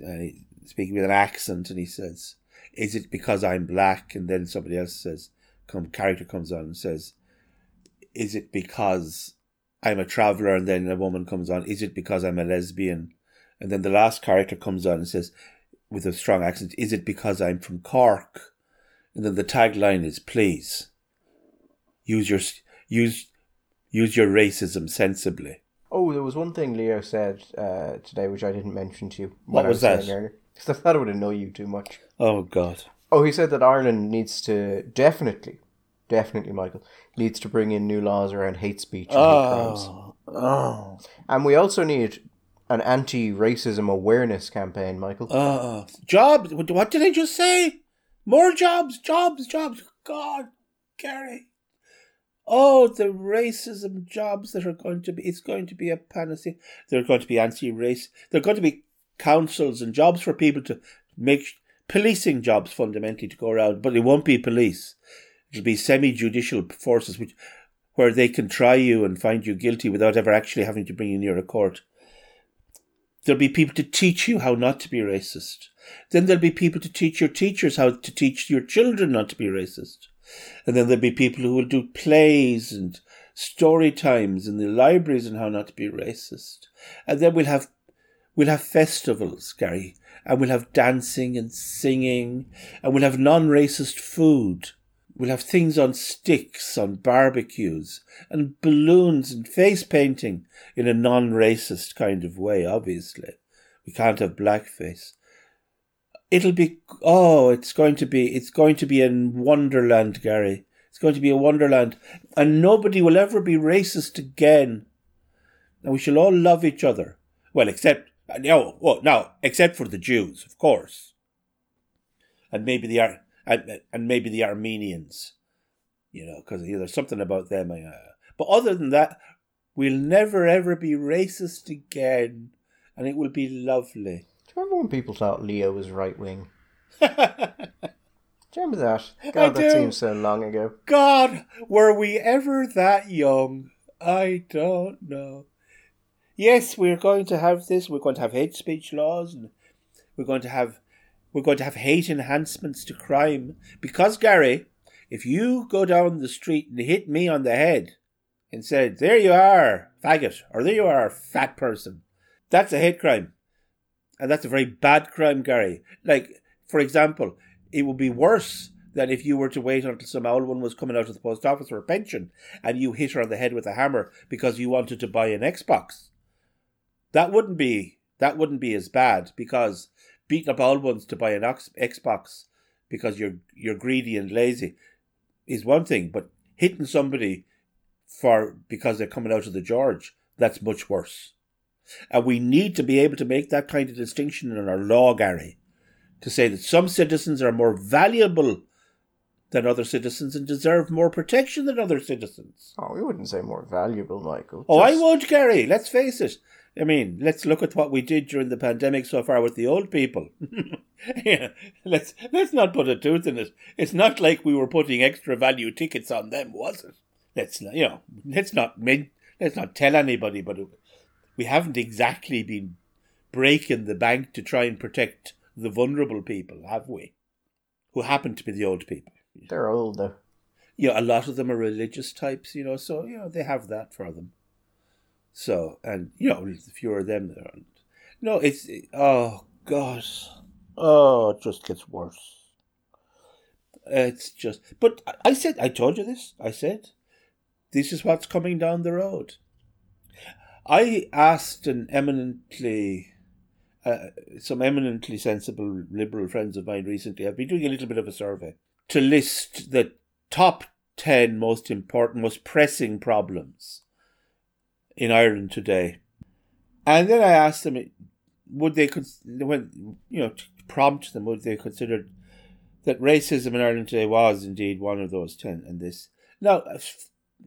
uh, speaking with an accent, and he says is it because I'm black? And then somebody else says, come character comes on and says, is it because I'm a traveler? And then a woman comes on, is it because I'm a lesbian? And then the last character comes on and says, with a strong accent, is it because I'm from Cork? And then the tagline is, please use your use use your racism sensibly. Oh, there was one thing Leo said uh, today which I didn't mention to you. What I was that? saying earlier, 'cause I thought it would annoy you too much. Oh God. Oh, he said that Ireland needs to definitely, definitely, Michael, needs to bring in new laws around hate speech and hate crimes. Oh, oh, And we also need an anti-racism awareness campaign, Michael. oh. Jobs. What what did I just say? More jobs, jobs, jobs. God, Gary. Oh, the racism jobs that are going to be, it's going to be a panacea. They're going to be anti-race. They're going to be councils and jobs for people to make, policing jobs fundamentally to go around, but it won't be police. It'll be semi-judicial forces which, where they can try you and find you guilty without ever actually having to bring you near a court. There'll be people to teach you how not to be racist. Then there'll be people to teach your teachers how to teach your children not to be racist. And then there'll be people who will do plays and story times in the libraries on how not to be racist. And then we'll have we'll have festivals, Gary, and we'll have dancing and singing, and we'll have non-racist food. We'll have things on sticks, on barbecues, and balloons and face painting in a non-racist kind of way, obviously. We can't have blackface. It'll be oh, it's going to be it's going to be a wonderland, Gary. It's going to be a wonderland. And nobody will ever be racist again. And we shall all love each other. Well, except no, oh, no, except for the Jews, of course. And maybe the and, and maybe the Armenians, you know, because there's something about them. Uh, but other than that, we'll never ever be racist again, and it will be lovely. Do you remember when people thought Leo was right wing? Do you remember that? God, that do. seems so long ago. God, were we ever that young? I don't know. Yes, we're going to have this. We're going to have hate speech laws, and we're going to have we're going to have hate enhancements to crime. Because Gary, if you go down the street and hit me on the head and said, "There you are, faggot," or "There you are, fat person," that's a hate crime, and that's a very bad crime, Gary. Like, for example, it would be worse than if you were to wait until some old one was coming out of the post office for a pension and you hit her on the head with a hammer because you wanted to buy an Xbox. That wouldn't be that wouldn't be as bad because beating up old ones to buy an Ox- Xbox because you're you're greedy and lazy is one thing, but hitting somebody for because they're coming out of the George that's much worse. And we need to be able to make that kind of distinction in our law, Gary, to say that some citizens are more valuable than other citizens and deserve more protection than other citizens. Oh, we wouldn't say more valuable, Michael. Oh, I Just- won't, Gary. Let's face it. I mean, let's look at what we did during the pandemic so far with the old people. yeah, let's let's not put a tooth in it. It's not like we were putting extra value tickets on them, was it? Let's not, you know, let's not let's not tell anybody, but we haven't exactly been breaking the bank to try and protect the vulnerable people, have we? Who happen to be the old people. They're old, though. You know, a lot of them are religious types, you know, so you know they have that for them. So, and you know, the fewer of them there aren't. No, it's oh gosh, oh, it just gets worse. It's just, but I said, I told you this. I said, this is what's coming down the road. I asked an eminently, uh, some eminently sensible liberal friends of mine recently. I've been doing a little bit of a survey to list the top 10 most important, most pressing problems in Ireland today. And then I asked them, would they, when, you know, prompt them, would they consider that racism in Ireland today was indeed one of those 10 and this. Now,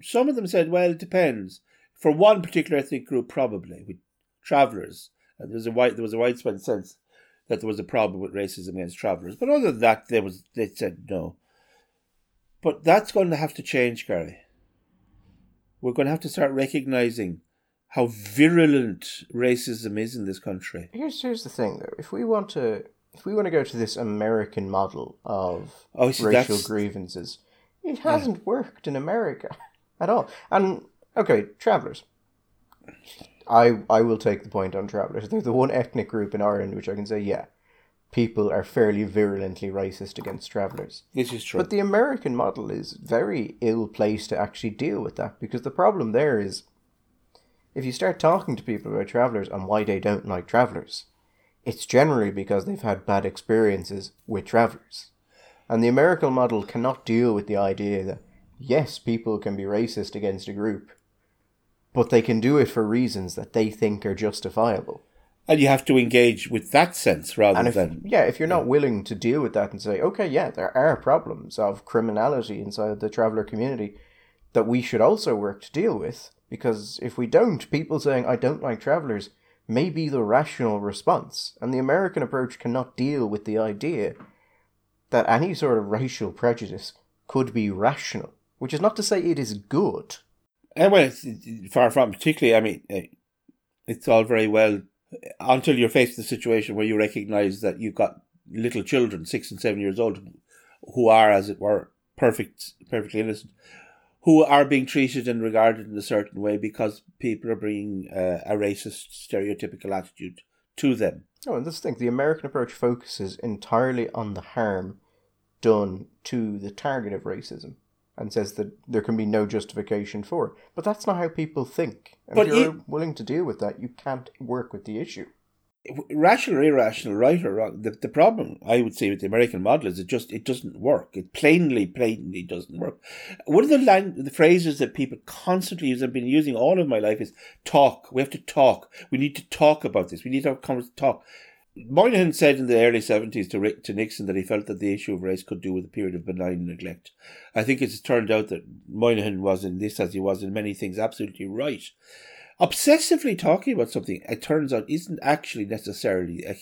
some of them said, well, it depends. For one particular ethnic group, probably, with travellers. And uh, there was a wide, there was a widespread sense that there was a problem with racism against travellers. But other than that, there was they said no. But that's going to have to change, Gary. We're going to have to start recognising how virulent racism is in this country. Here's here's the thing, though. If we want to, if we want to go to this American model of oh, see, racial grievances, it hasn't yeah. worked in America at all. And okay, travelers. I I will take the point on travelers. They're the one ethnic group in Ireland which I can say, yeah, people are fairly virulently racist against travelers. This is true. But the American model is very ill placed to actually deal with that because the problem there is if you start talking to people about travelers and why they don't like travelers, it's generally because they've had bad experiences with travelers. And the American model cannot deal with the idea that, yes, people can be racist against a group, but they can do it for reasons that they think are justifiable. And you have to engage with that sense rather and if, than. Yeah, if you're not willing to deal with that and say, okay, yeah, there are problems of criminality inside the traveller community that we should also work to deal with, because if we don't, people saying, I don't like travellers, may be the rational response. And the American approach cannot deal with the idea that any sort of racial prejudice could be rational, which is not to say it is good. And well, far from particularly. I mean, eh, it's all very well until you're faced with a situation where you recognise that you've got little children, six and seven years old, who are, as it were, perfect, perfectly innocent, who are being treated and regarded in a certain way because people are bringing uh, a racist, stereotypical attitude to them. Oh, and this thing, the American approach focuses entirely on the harm done to the target of racism and says that there can be no justification for it. But that's not how people think. And but if you're it, willing to deal with that, you can't work with the issue. Rational or irrational, right or wrong, uh, the, the problem I would say with the American model is it just it doesn't work. It plainly, plainly doesn't work. One of the lang- the phrases that people constantly use, I've been using all of my life, is talk. We have to talk. We need to talk about this. We need to have conversation. Talk. Moynihan said in the early 70s to, Rick, to Nixon that he felt that the issue of race could do with a period of benign neglect. I think it's turned out that Moynihan was in this, as he was in many things, absolutely right. Obsessively talking about something, it turns out, isn't actually necessarily a,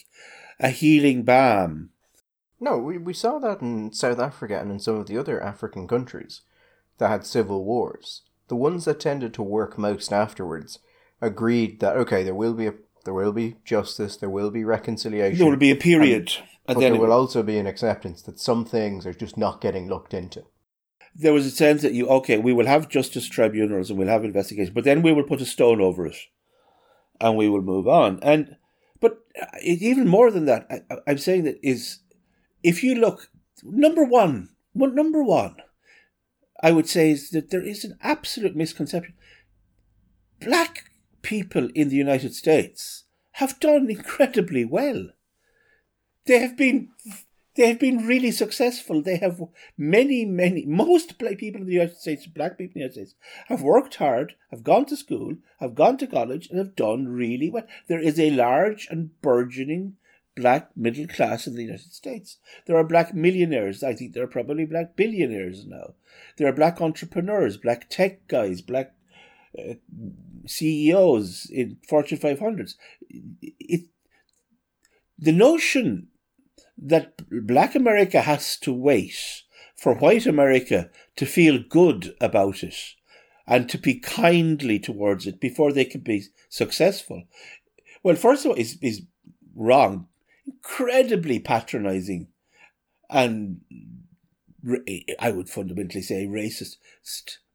a healing balm. No, we, we saw that in South Africa and in some of the other African countries that had civil wars. The ones that tended to work most afterwards agreed that, okay, there will be a there will be justice. There will be reconciliation. There will be a period. And, but there will also be an acceptance that some things are just not getting looked into. There was a sense that you okay, we will have justice tribunals and we'll have investigations, but then we will put a stone over it, and we will move on. And but even more than that, I, I'm saying that is if you look number one, well, number one, I would say is that there is an absolute misconception. Black people in the United States have done incredibly well. They have been they have been really successful. They have many, many, most black people in the United States, black people in the United States, have worked hard, have gone to school, have gone to college, and have done really well. There is a large and burgeoning black middle class in the United States. There are black millionaires. I think there are probably black billionaires now. There are black entrepreneurs, black tech guys, black uh, CEOs in Fortune 500s. It, the notion that black America has to wait for white America to feel good about it and to be kindly towards it before they can be successful. Well, first of all, is is wrong, incredibly patronizing, and I would fundamentally say racist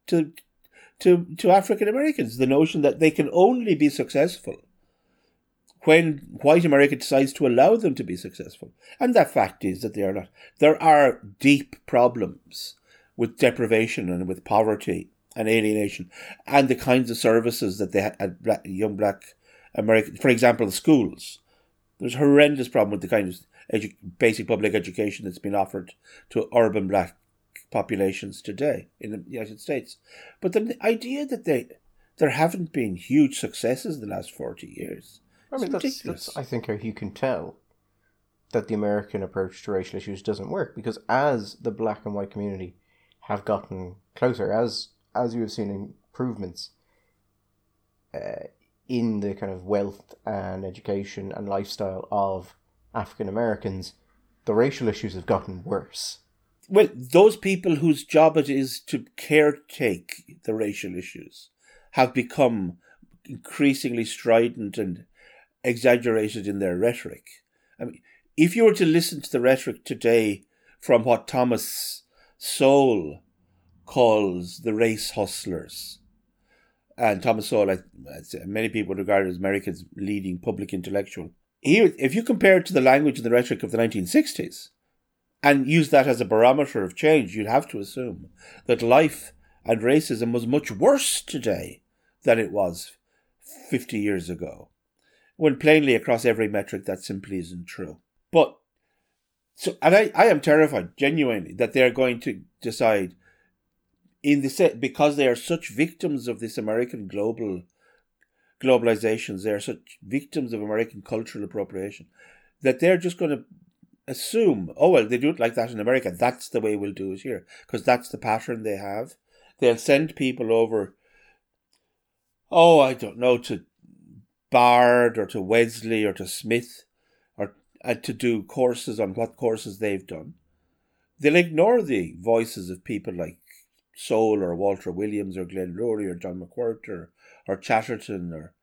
to to, to African Americans. The notion that they can only be successful when white America decides to allow them to be successful. And the fact is that they are not. There are deep problems with deprivation and with poverty and alienation, and the kinds of services that they had uh, black, young black Americans, for example, the schools. There's a horrendous problem with the kind of edu- basic public education that's been offered to urban black populations today in the United States. But the idea that they there haven't been huge successes in the last 40 years. I mean, that's, that's, I think, how you can tell that the American approach to racial issues doesn't work because as the black and white community have gotten closer, as as you have seen improvements uh, in the kind of wealth and education and lifestyle of African Americans, the racial issues have gotten worse. Well, those people whose job it is to caretake the racial issues have become increasingly strident and exaggerated in their rhetoric. I mean, if you were to listen to the rhetoric today from what Thomas Sowell calls the race hustlers, and Thomas Sowell, many people regard as America's leading public intellectual, he, if you compare it to the language and the rhetoric of the 1960s, and use that as a barometer of change, you'd have to assume that life and racism was much worse today than it was 50 years ago. When plainly across every metric that simply isn't true. But so, and I, I am terrified, genuinely, that they are going to decide in the set because they are such victims of this American global globalizations, they are such victims of American cultural appropriation, that they're just going to assume, oh well, they do it like that in America. That's the way we'll do it here because that's the pattern they have. They'll send people over. Oh, I don't know to Bard or to Wesley or to Smith uh, to do courses on what courses they've done. They'll ignore the voices of people like Sowell or Walter Williams or Glenn Loury or John McWhorter or, or Chatterton or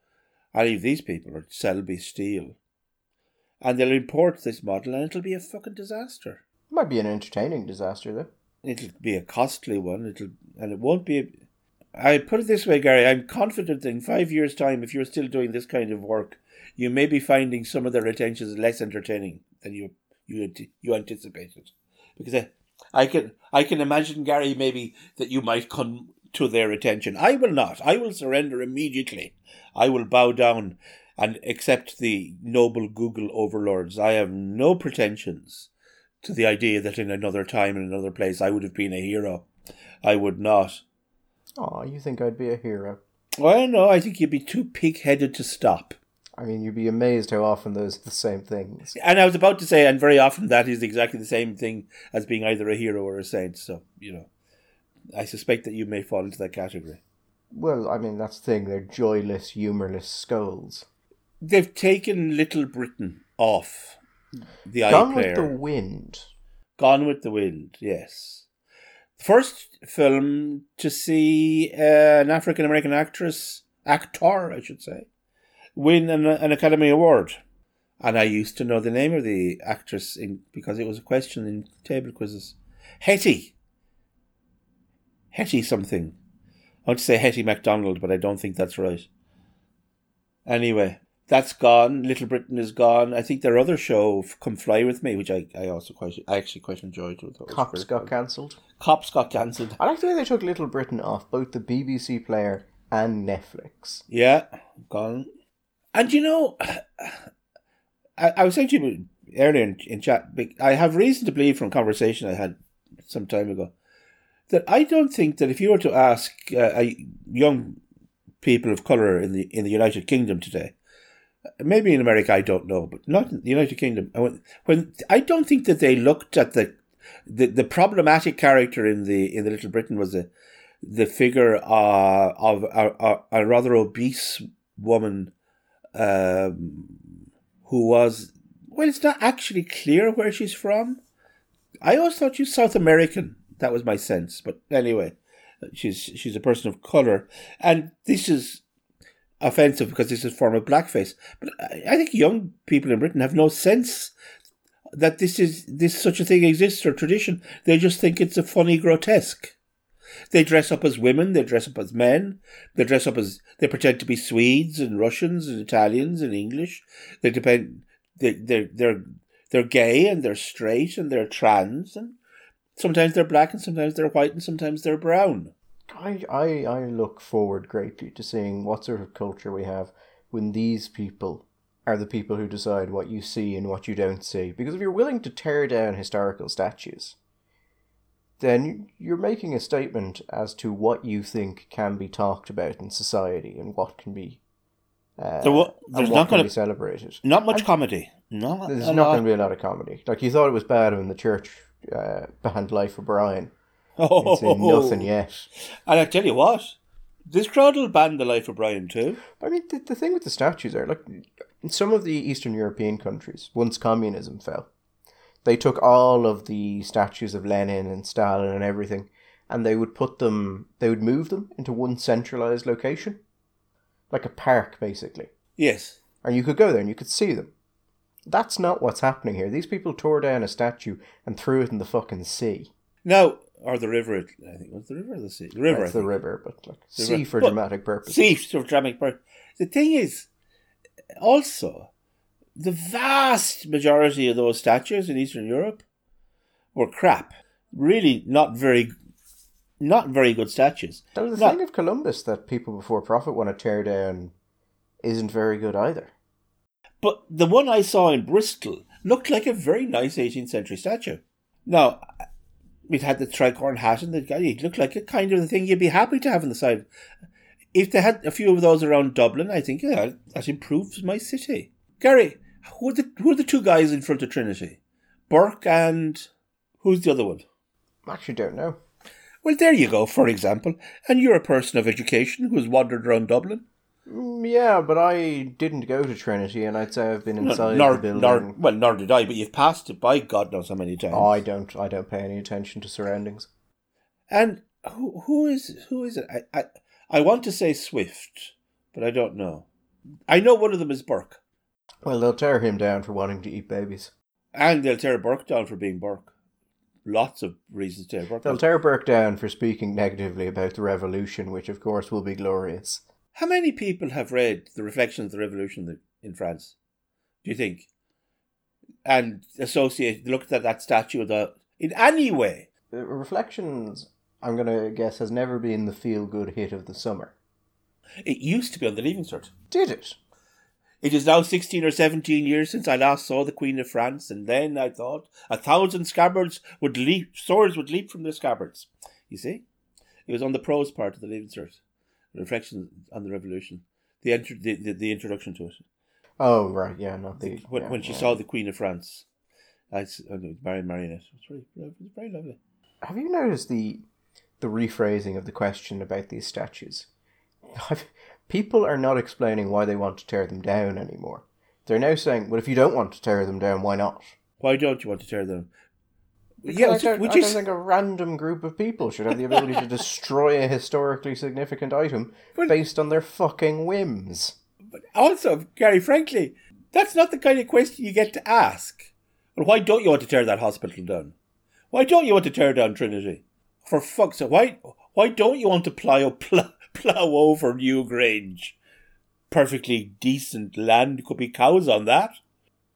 any of these people or Shelby Steele. And they'll import this model and it'll be a fucking disaster. Might be an entertaining disaster though. It'll be a costly one. It'll and it won't be. A, I put it this way, Gary. I'm confident that in five years' time, if you're still doing this kind of work, you may be finding some of their attentions less entertaining than you you you anticipated, because I, I can I can imagine Gary maybe that you might come to their attention. I will not. I will surrender immediately. I will bow down and except the noble Google overlords. I have no pretensions to the idea that in another time in another place I would have been a hero. I would not. Oh, you think I'd be a hero? Well, no, I think you'd be too pig headed to stop. I mean, you'd be amazed how often those are the same things. And I was about to say, and very often that is exactly the same thing as being either a hero or a saint. So, you know, I suspect that you may fall into that category. Well, I mean, that's the thing. They're joyless, humourless skulls. They've taken Little Britain off the island. Gone iPlayer. with the wind. Gone with the Wind, yes. First film to see uh, an African American actress, actor, I should say, win an, an Academy Award. And I used to know the name of the actress in, because it was a question in table quizzes. Hetty. Hetty something. I want to say Hetty MacDonald, but I don't think that's right. Anyway, that's gone. Little Britain is gone. I think their other show, Come Fly With Me, which I, I also quite, I actually quite enjoyed. Cops got cancelled. Cops got cancelled. I like the way they took Little Britain off both the BBC player and Netflix. Yeah, gone. And you know, I, I was saying to you earlier in, in chat, I have reason to believe from conversation I had some time ago that I don't think that if you were to ask uh, young people of color in the in the United Kingdom today, maybe in America I don't know, but not in the United Kingdom, when, when I don't think that they looked at the the, the problematic character in the in the Little Britain was the the figure uh, of a, a, a rather obese woman um, who was well, it's not actually clear where she's from. I always thought she's South American. That was my sense, but anyway, she's she's a person of color, and this is offensive because this is a form of blackface. But I think young people in Britain have no sense that this is this such a thing exists or tradition. They just think it's a funny grotesque. They dress up as women, they dress up as men, they dress up as they pretend to be Swedes and Russians and Italians and English. They depend they they're they're they're gay and they're straight and they're trans and sometimes they're black and sometimes they're white and sometimes they're brown. I, I, I look forward greatly to seeing what sort of culture we have when these people are the people who decide what you see and what you don't see. Because if you're willing to tear down historical statues, then you're making a statement as to what you think can be talked about in society and what can be uh, wa- and there's what not gonna- be celebrated. Not much comedy. Not There's not going to be a lot of comedy. Like you thought it was bad when the church uh, banned Life of Brian. Oh, It's in nothing yet. And I tell you what, this crowd will ban the life of Brian too. I mean, the, the thing with the statues are like in some of the Eastern European countries, once communism fell, they took all of the statues of Lenin and Stalin and everything, and they would put them, they would move them into one centralized location, like a park basically, Yes. and you could go there and you could see them. That's not what's happening here. These people tore down a statue and threw it in the fucking sea. Now, or the river, I think. it Was the river or the sea? The river. It's the river, but like The sea river. for But- dramatic purposes. See, so dramatic part. The thing is, also, the vast majority of those statues in Eastern Europe were crap. Really, not very, not very good statues. Now, the No. thing of Columbus that people before profit want to tear down isn't very good either. But the one I saw in Bristol looked like a very nice 18th century statue. Now, it had the tricorn hat and the guy. It looked like a kind of the thing you'd be happy to have on the side. If they had a few of those around Dublin, I think yeah, that improves my city. Gary, who are the who are the two guys in front of Trinity? Burke and who's the other one? I actually don't know. Well, there you go. For example, and you're a person of education who's wandered around Dublin. Mm, Yeah, but I didn't go to Trinity, and I'd say I've been inside nor, the building. nor, well, nor did I. But you've passed it by God knows how many times. I don't. I don't pay any attention to surroundings. And who who is who is it? I, I I want to say Swift, but I don't know. I know one of them is Burke, Well, they'll tear him down for wanting to eat babies. and they'll tear Burke down for being Burke. Lots of reasons to tear Burke. They'll tear Burke down for speaking negatively about the revolution, which of course will be glorious. How many people have read the Reflections of the Revolution in France? Do you think? And associate looked at that statue of the in any way. Uh, Reflections, I'm gonna guess, has never been the feel-good hit of the summer. It used to be on the Leaving Cert. Did it? It is now 16 or 17 years since I last saw the Queen of France, and then I thought a thousand scabbards would leap, swords would leap from their scabbards. You see? It was on the prose part of the Leaving Cert, reflection on the Revolution, the, enter- the, the, the introduction to it. Oh right, yeah, not the When, yeah, when she yeah. saw the Queen of France, I uh, Marion Marionette. It was very, it was very lovely. Have you noticed the the rephrasing of the question about these statues? People are not explaining why they want to tear them down anymore. They're now saying, "Well, if you don't want to tear them down, why not?" Why don't you want to tear them? Because yeah, I don't, I don't think a random group of people should have the ability to destroy a historically significant item Well- based on their fucking whims. But also, Gary, frankly, that's not the kind of question you get to ask. Well, why don't you want to tear that hospital down? Why don't you want to tear down Trinity? For fuck's sake, why, why don't you want to plow, plow, plow over Newgrange? Perfectly decent land, could be cows on that.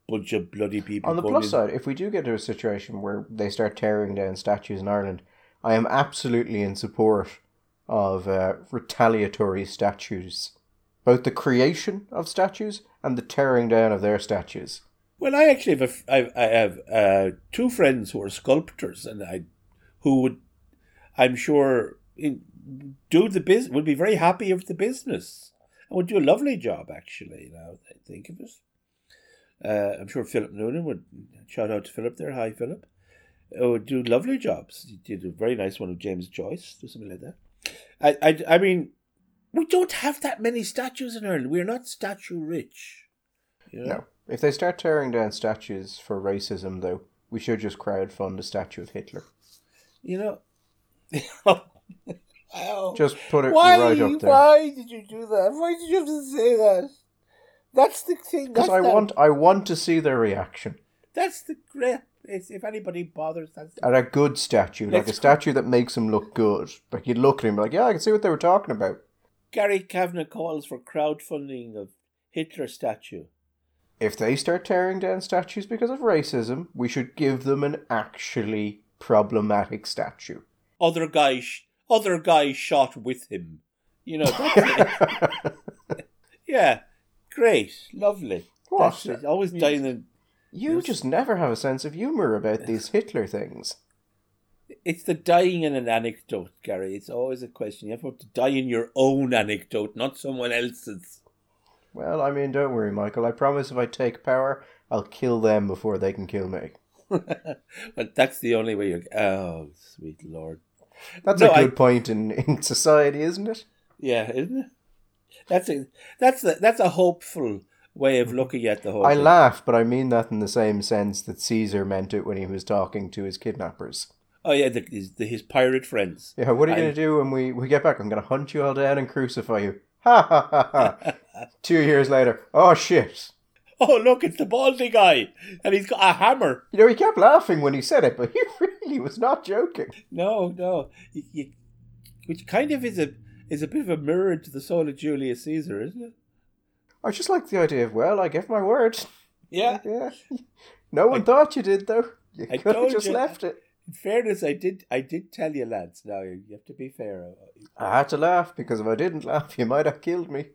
Bunch of bloody people. On the plus in. side, if we do get to a situation where they start tearing down statues in Ireland, I am absolutely in support of uh, retaliatory statues. Both the creation of statues and the tearing down of their statues. Well, I actually have a I I have uh, two friends who are sculptors, and I, who would, I'm sure, in, do the business would be very happy with the business and would do a lovely job. Actually, now that I think of it, uh, I'm sure Philip Noonan would shout out to Philip there. Hi, Philip. Would do lovely jobs. He did a very nice one of James Joyce, do something like that. I, I, I mean, we don't have that many statues in Ireland. We're not statue rich. You know? No. If they start tearing down statues for racism, though, we should just crowdfund a statue of Hitler. You know. Just put it why? right up there. Why did you do that? Why did you have to say that? That's the thing. Because I the, want, I want to see their reaction That's the great. If anybody bothers, that's at a good statue, like a statue that makes him look good. Like you'd look at him, like, yeah, I can see what they were talking about. Gary Kavanagh calls for crowdfunding of Hitler statue. If they start tearing down statues because of racism, we should give them an actually problematic statue. Other guys, other guy shot with him. You know, that's it. yeah, great, lovely. What? That's. Always dying in. You just never have a sense of humour about these Hitler things. It's the dying in an anecdote, Gary. It's always a question. You have to die in your own anecdote, not someone else's. Well, I mean, don't worry, Michael. I promise if I take power, I'll kill them before they can kill me. but that's the only way you're. Oh, sweet lord. That's No, a I- good point in, in society, isn't it? Yeah, isn't it? That's a that's a, that's a hopeful way of mm-hmm. looking at the whole. I thing. laugh, but I mean that in the same sense that Caesar meant it when he was talking to his kidnappers. Oh yeah, the, his, the, his pirate friends. Yeah, what are you going to do when we, we get back? I'm going to hunt you all down and crucify you. Ha ha ha ha. Two years later, oh shit. Oh look, it's the baldy guy, and he's got a hammer. You know, he kept laughing when he said it, but he really was not joking. No, no, you, you, which kind of is a is a bit of a mirror to the soul of Julius Caesar, isn't it? I just like the idea of, well, I give my word. Yeah. Yeah. No one thought you did, though. You I could have just you. left it. In fairness, I did I did tell you, lads. Now you have to be fair. Uh, I had to laugh because if I didn't laugh, you might have killed me.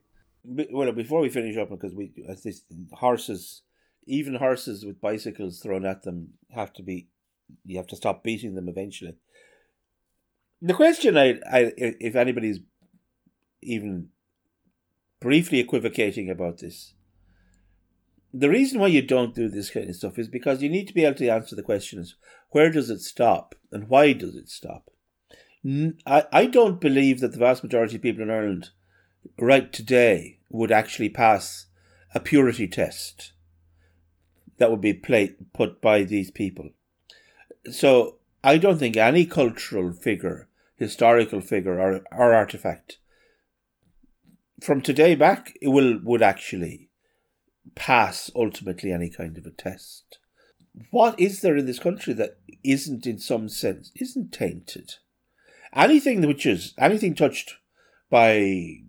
Well, before we finish up, because we as this horses, even horses with bicycles thrown at them, have to be. You have to stop beating them eventually. The question, I, I, if anybody's even briefly equivocating about this, the reason why you don't do this kind of stuff is because you need to be able to answer the questions: where does it stop, and why does it stop? I, I don't believe that the vast majority of people in Ireland right today would actually pass a purity test that would be pla put by these people. So I don't think any cultural figure, historical figure, or, or artifact from today back it will would actually pass ultimately any kind of a test. What is there in this country that isn't in some sense isn't tainted? Anything which is anything touched by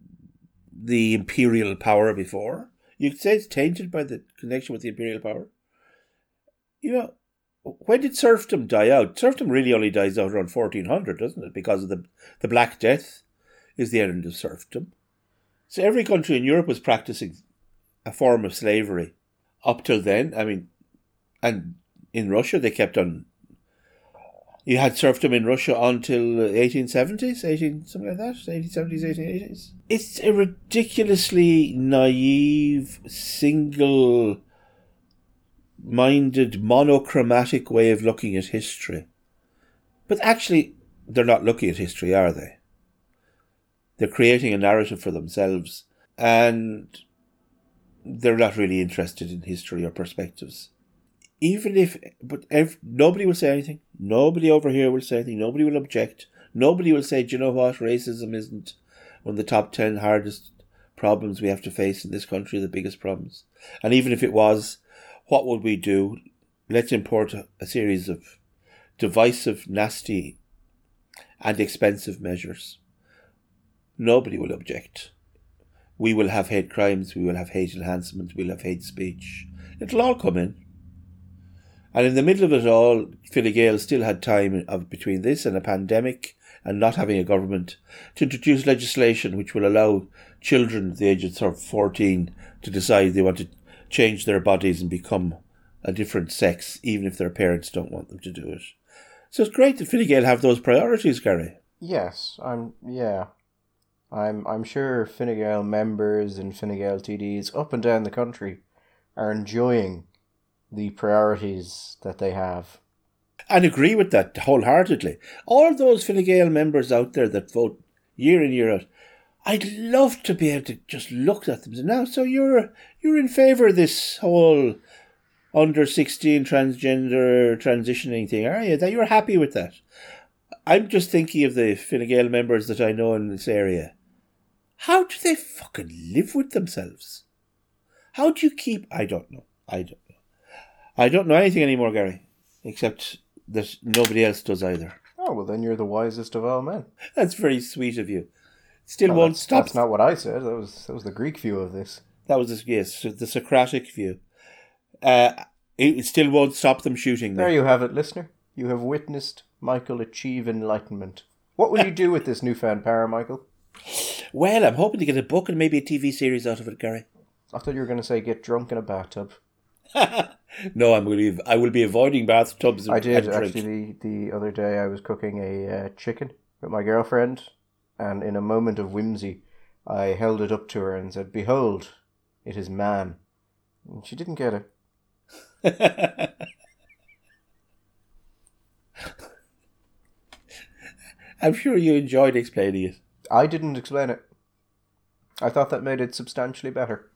the imperial power before. You could say it's tainted by the connection with the imperial power. You know, when did serfdom die out? Serfdom really only dies out around 1400, doesn't it? Because of the, the Black Death is the end of serfdom. So every country in Europe was practicing a form of slavery up till then. I mean, and in Russia they kept on. You had serfdom in Russia until the 1870s, 18 something like that, 1870s, 1880s. It's a ridiculously naive, single minded, monochromatic way of looking at history. But actually, they're not looking at history, are they? They're creating a narrative for themselves, and they're not really interested in history or perspectives. Even if, but ev- nobody will say anything. Nobody over here will say anything. Nobody will object. Nobody will say, do you know what? Racism isn't one of the top 10 hardest problems we have to face in this country, the biggest problems. And even if it was, what would we do? Let's import a, a series of divisive, nasty, and expensive measures. Nobody will object. We will have hate crimes, we will have hate enhancement, we'll have hate speech. It'll all come in. And in the middle of it all, Fine Gael still had time of between this and a pandemic and not having a government to introduce legislation which will allow children at the age of sort of 14 to decide they want to change their bodies and become a different sex, even if their parents don't want them to do it. So it's great that Fine Gael have those priorities, Gary. Yes, I'm. Yeah, I'm. I'm sure Fine Gael members and Fine Gael TDs up and down the country are enjoying the priorities that they have. and agree with that wholeheartedly. All of those Fine Gael members out there that vote year in year out, I'd love to be able to just look at them and say, now, so you're you're in favour of this whole under sixteen transgender transitioning thing, are you? That you're happy with that? I'm just thinking of the Fine Gael members that I know in this area. How do they fucking live with themselves? How do you keep? I don't know. I don't know. I don't know anything anymore, Gary, except that nobody else does either. Oh well, then you're the wisest of all men. That's very sweet of you. Still Well, won't that's, stop. That's not what I said. That was that was the Greek view of this. That was the, yes, the Socratic view. Uh, it, still won't stop them shooting. There you have it, listener. You have witnessed Michael achieve enlightenment. What will you do with this newfound power, Michael? Well, I'm hoping to get a book and maybe a TV series out of it, Gary. I thought you were going to say get drunk in a bathtub. no, I'm going to. Be, I will be avoiding bathtubs. I did actually the, the other day. I was cooking a uh, chicken with my girlfriend, and in a moment of whimsy, I held it up to her and said, "Behold, it is man." And she didn't get it. I'm sure you enjoyed explaining it. I didn't explain it. I thought that made it substantially better.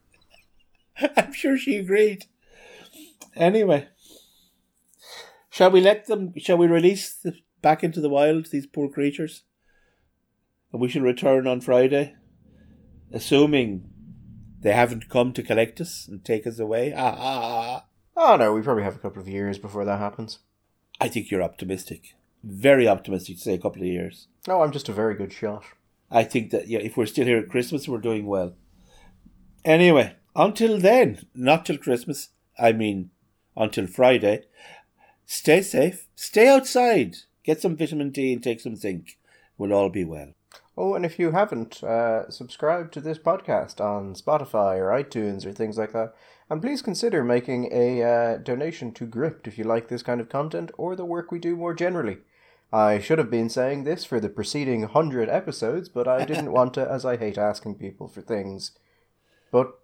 I'm sure she agreed. Anyway, shall we let them? Shall we release the, back into the wild these poor creatures? And we shall return on Friday, assuming they haven't come to collect us and take us away. Ah, ah, ah. Oh no, we probably have a couple of years before that happens. I think you're optimistic. Very optimistic to say a couple of years. No, I'm just a very good shot. I think that yeah, if we're still here at Christmas, we're doing well. Anyway, until then, not till Christmas. I mean, until Friday. Stay safe. Stay outside. Get some vitamin D and take some zinc. We'll all be well. Oh, and if you haven't, uh, subscribe to this podcast on Spotify or iTunes or things like that. And please consider making a uh, donation to Gript if you like this kind of content or the work we do more generally. I should have been saying this for the preceding hundred episodes, but I didn't want to, as I hate asking people for things. But,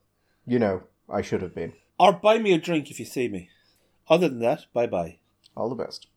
you know, I should have been. Or buy me a drink if you see me. Other than that, bye bye. All the best.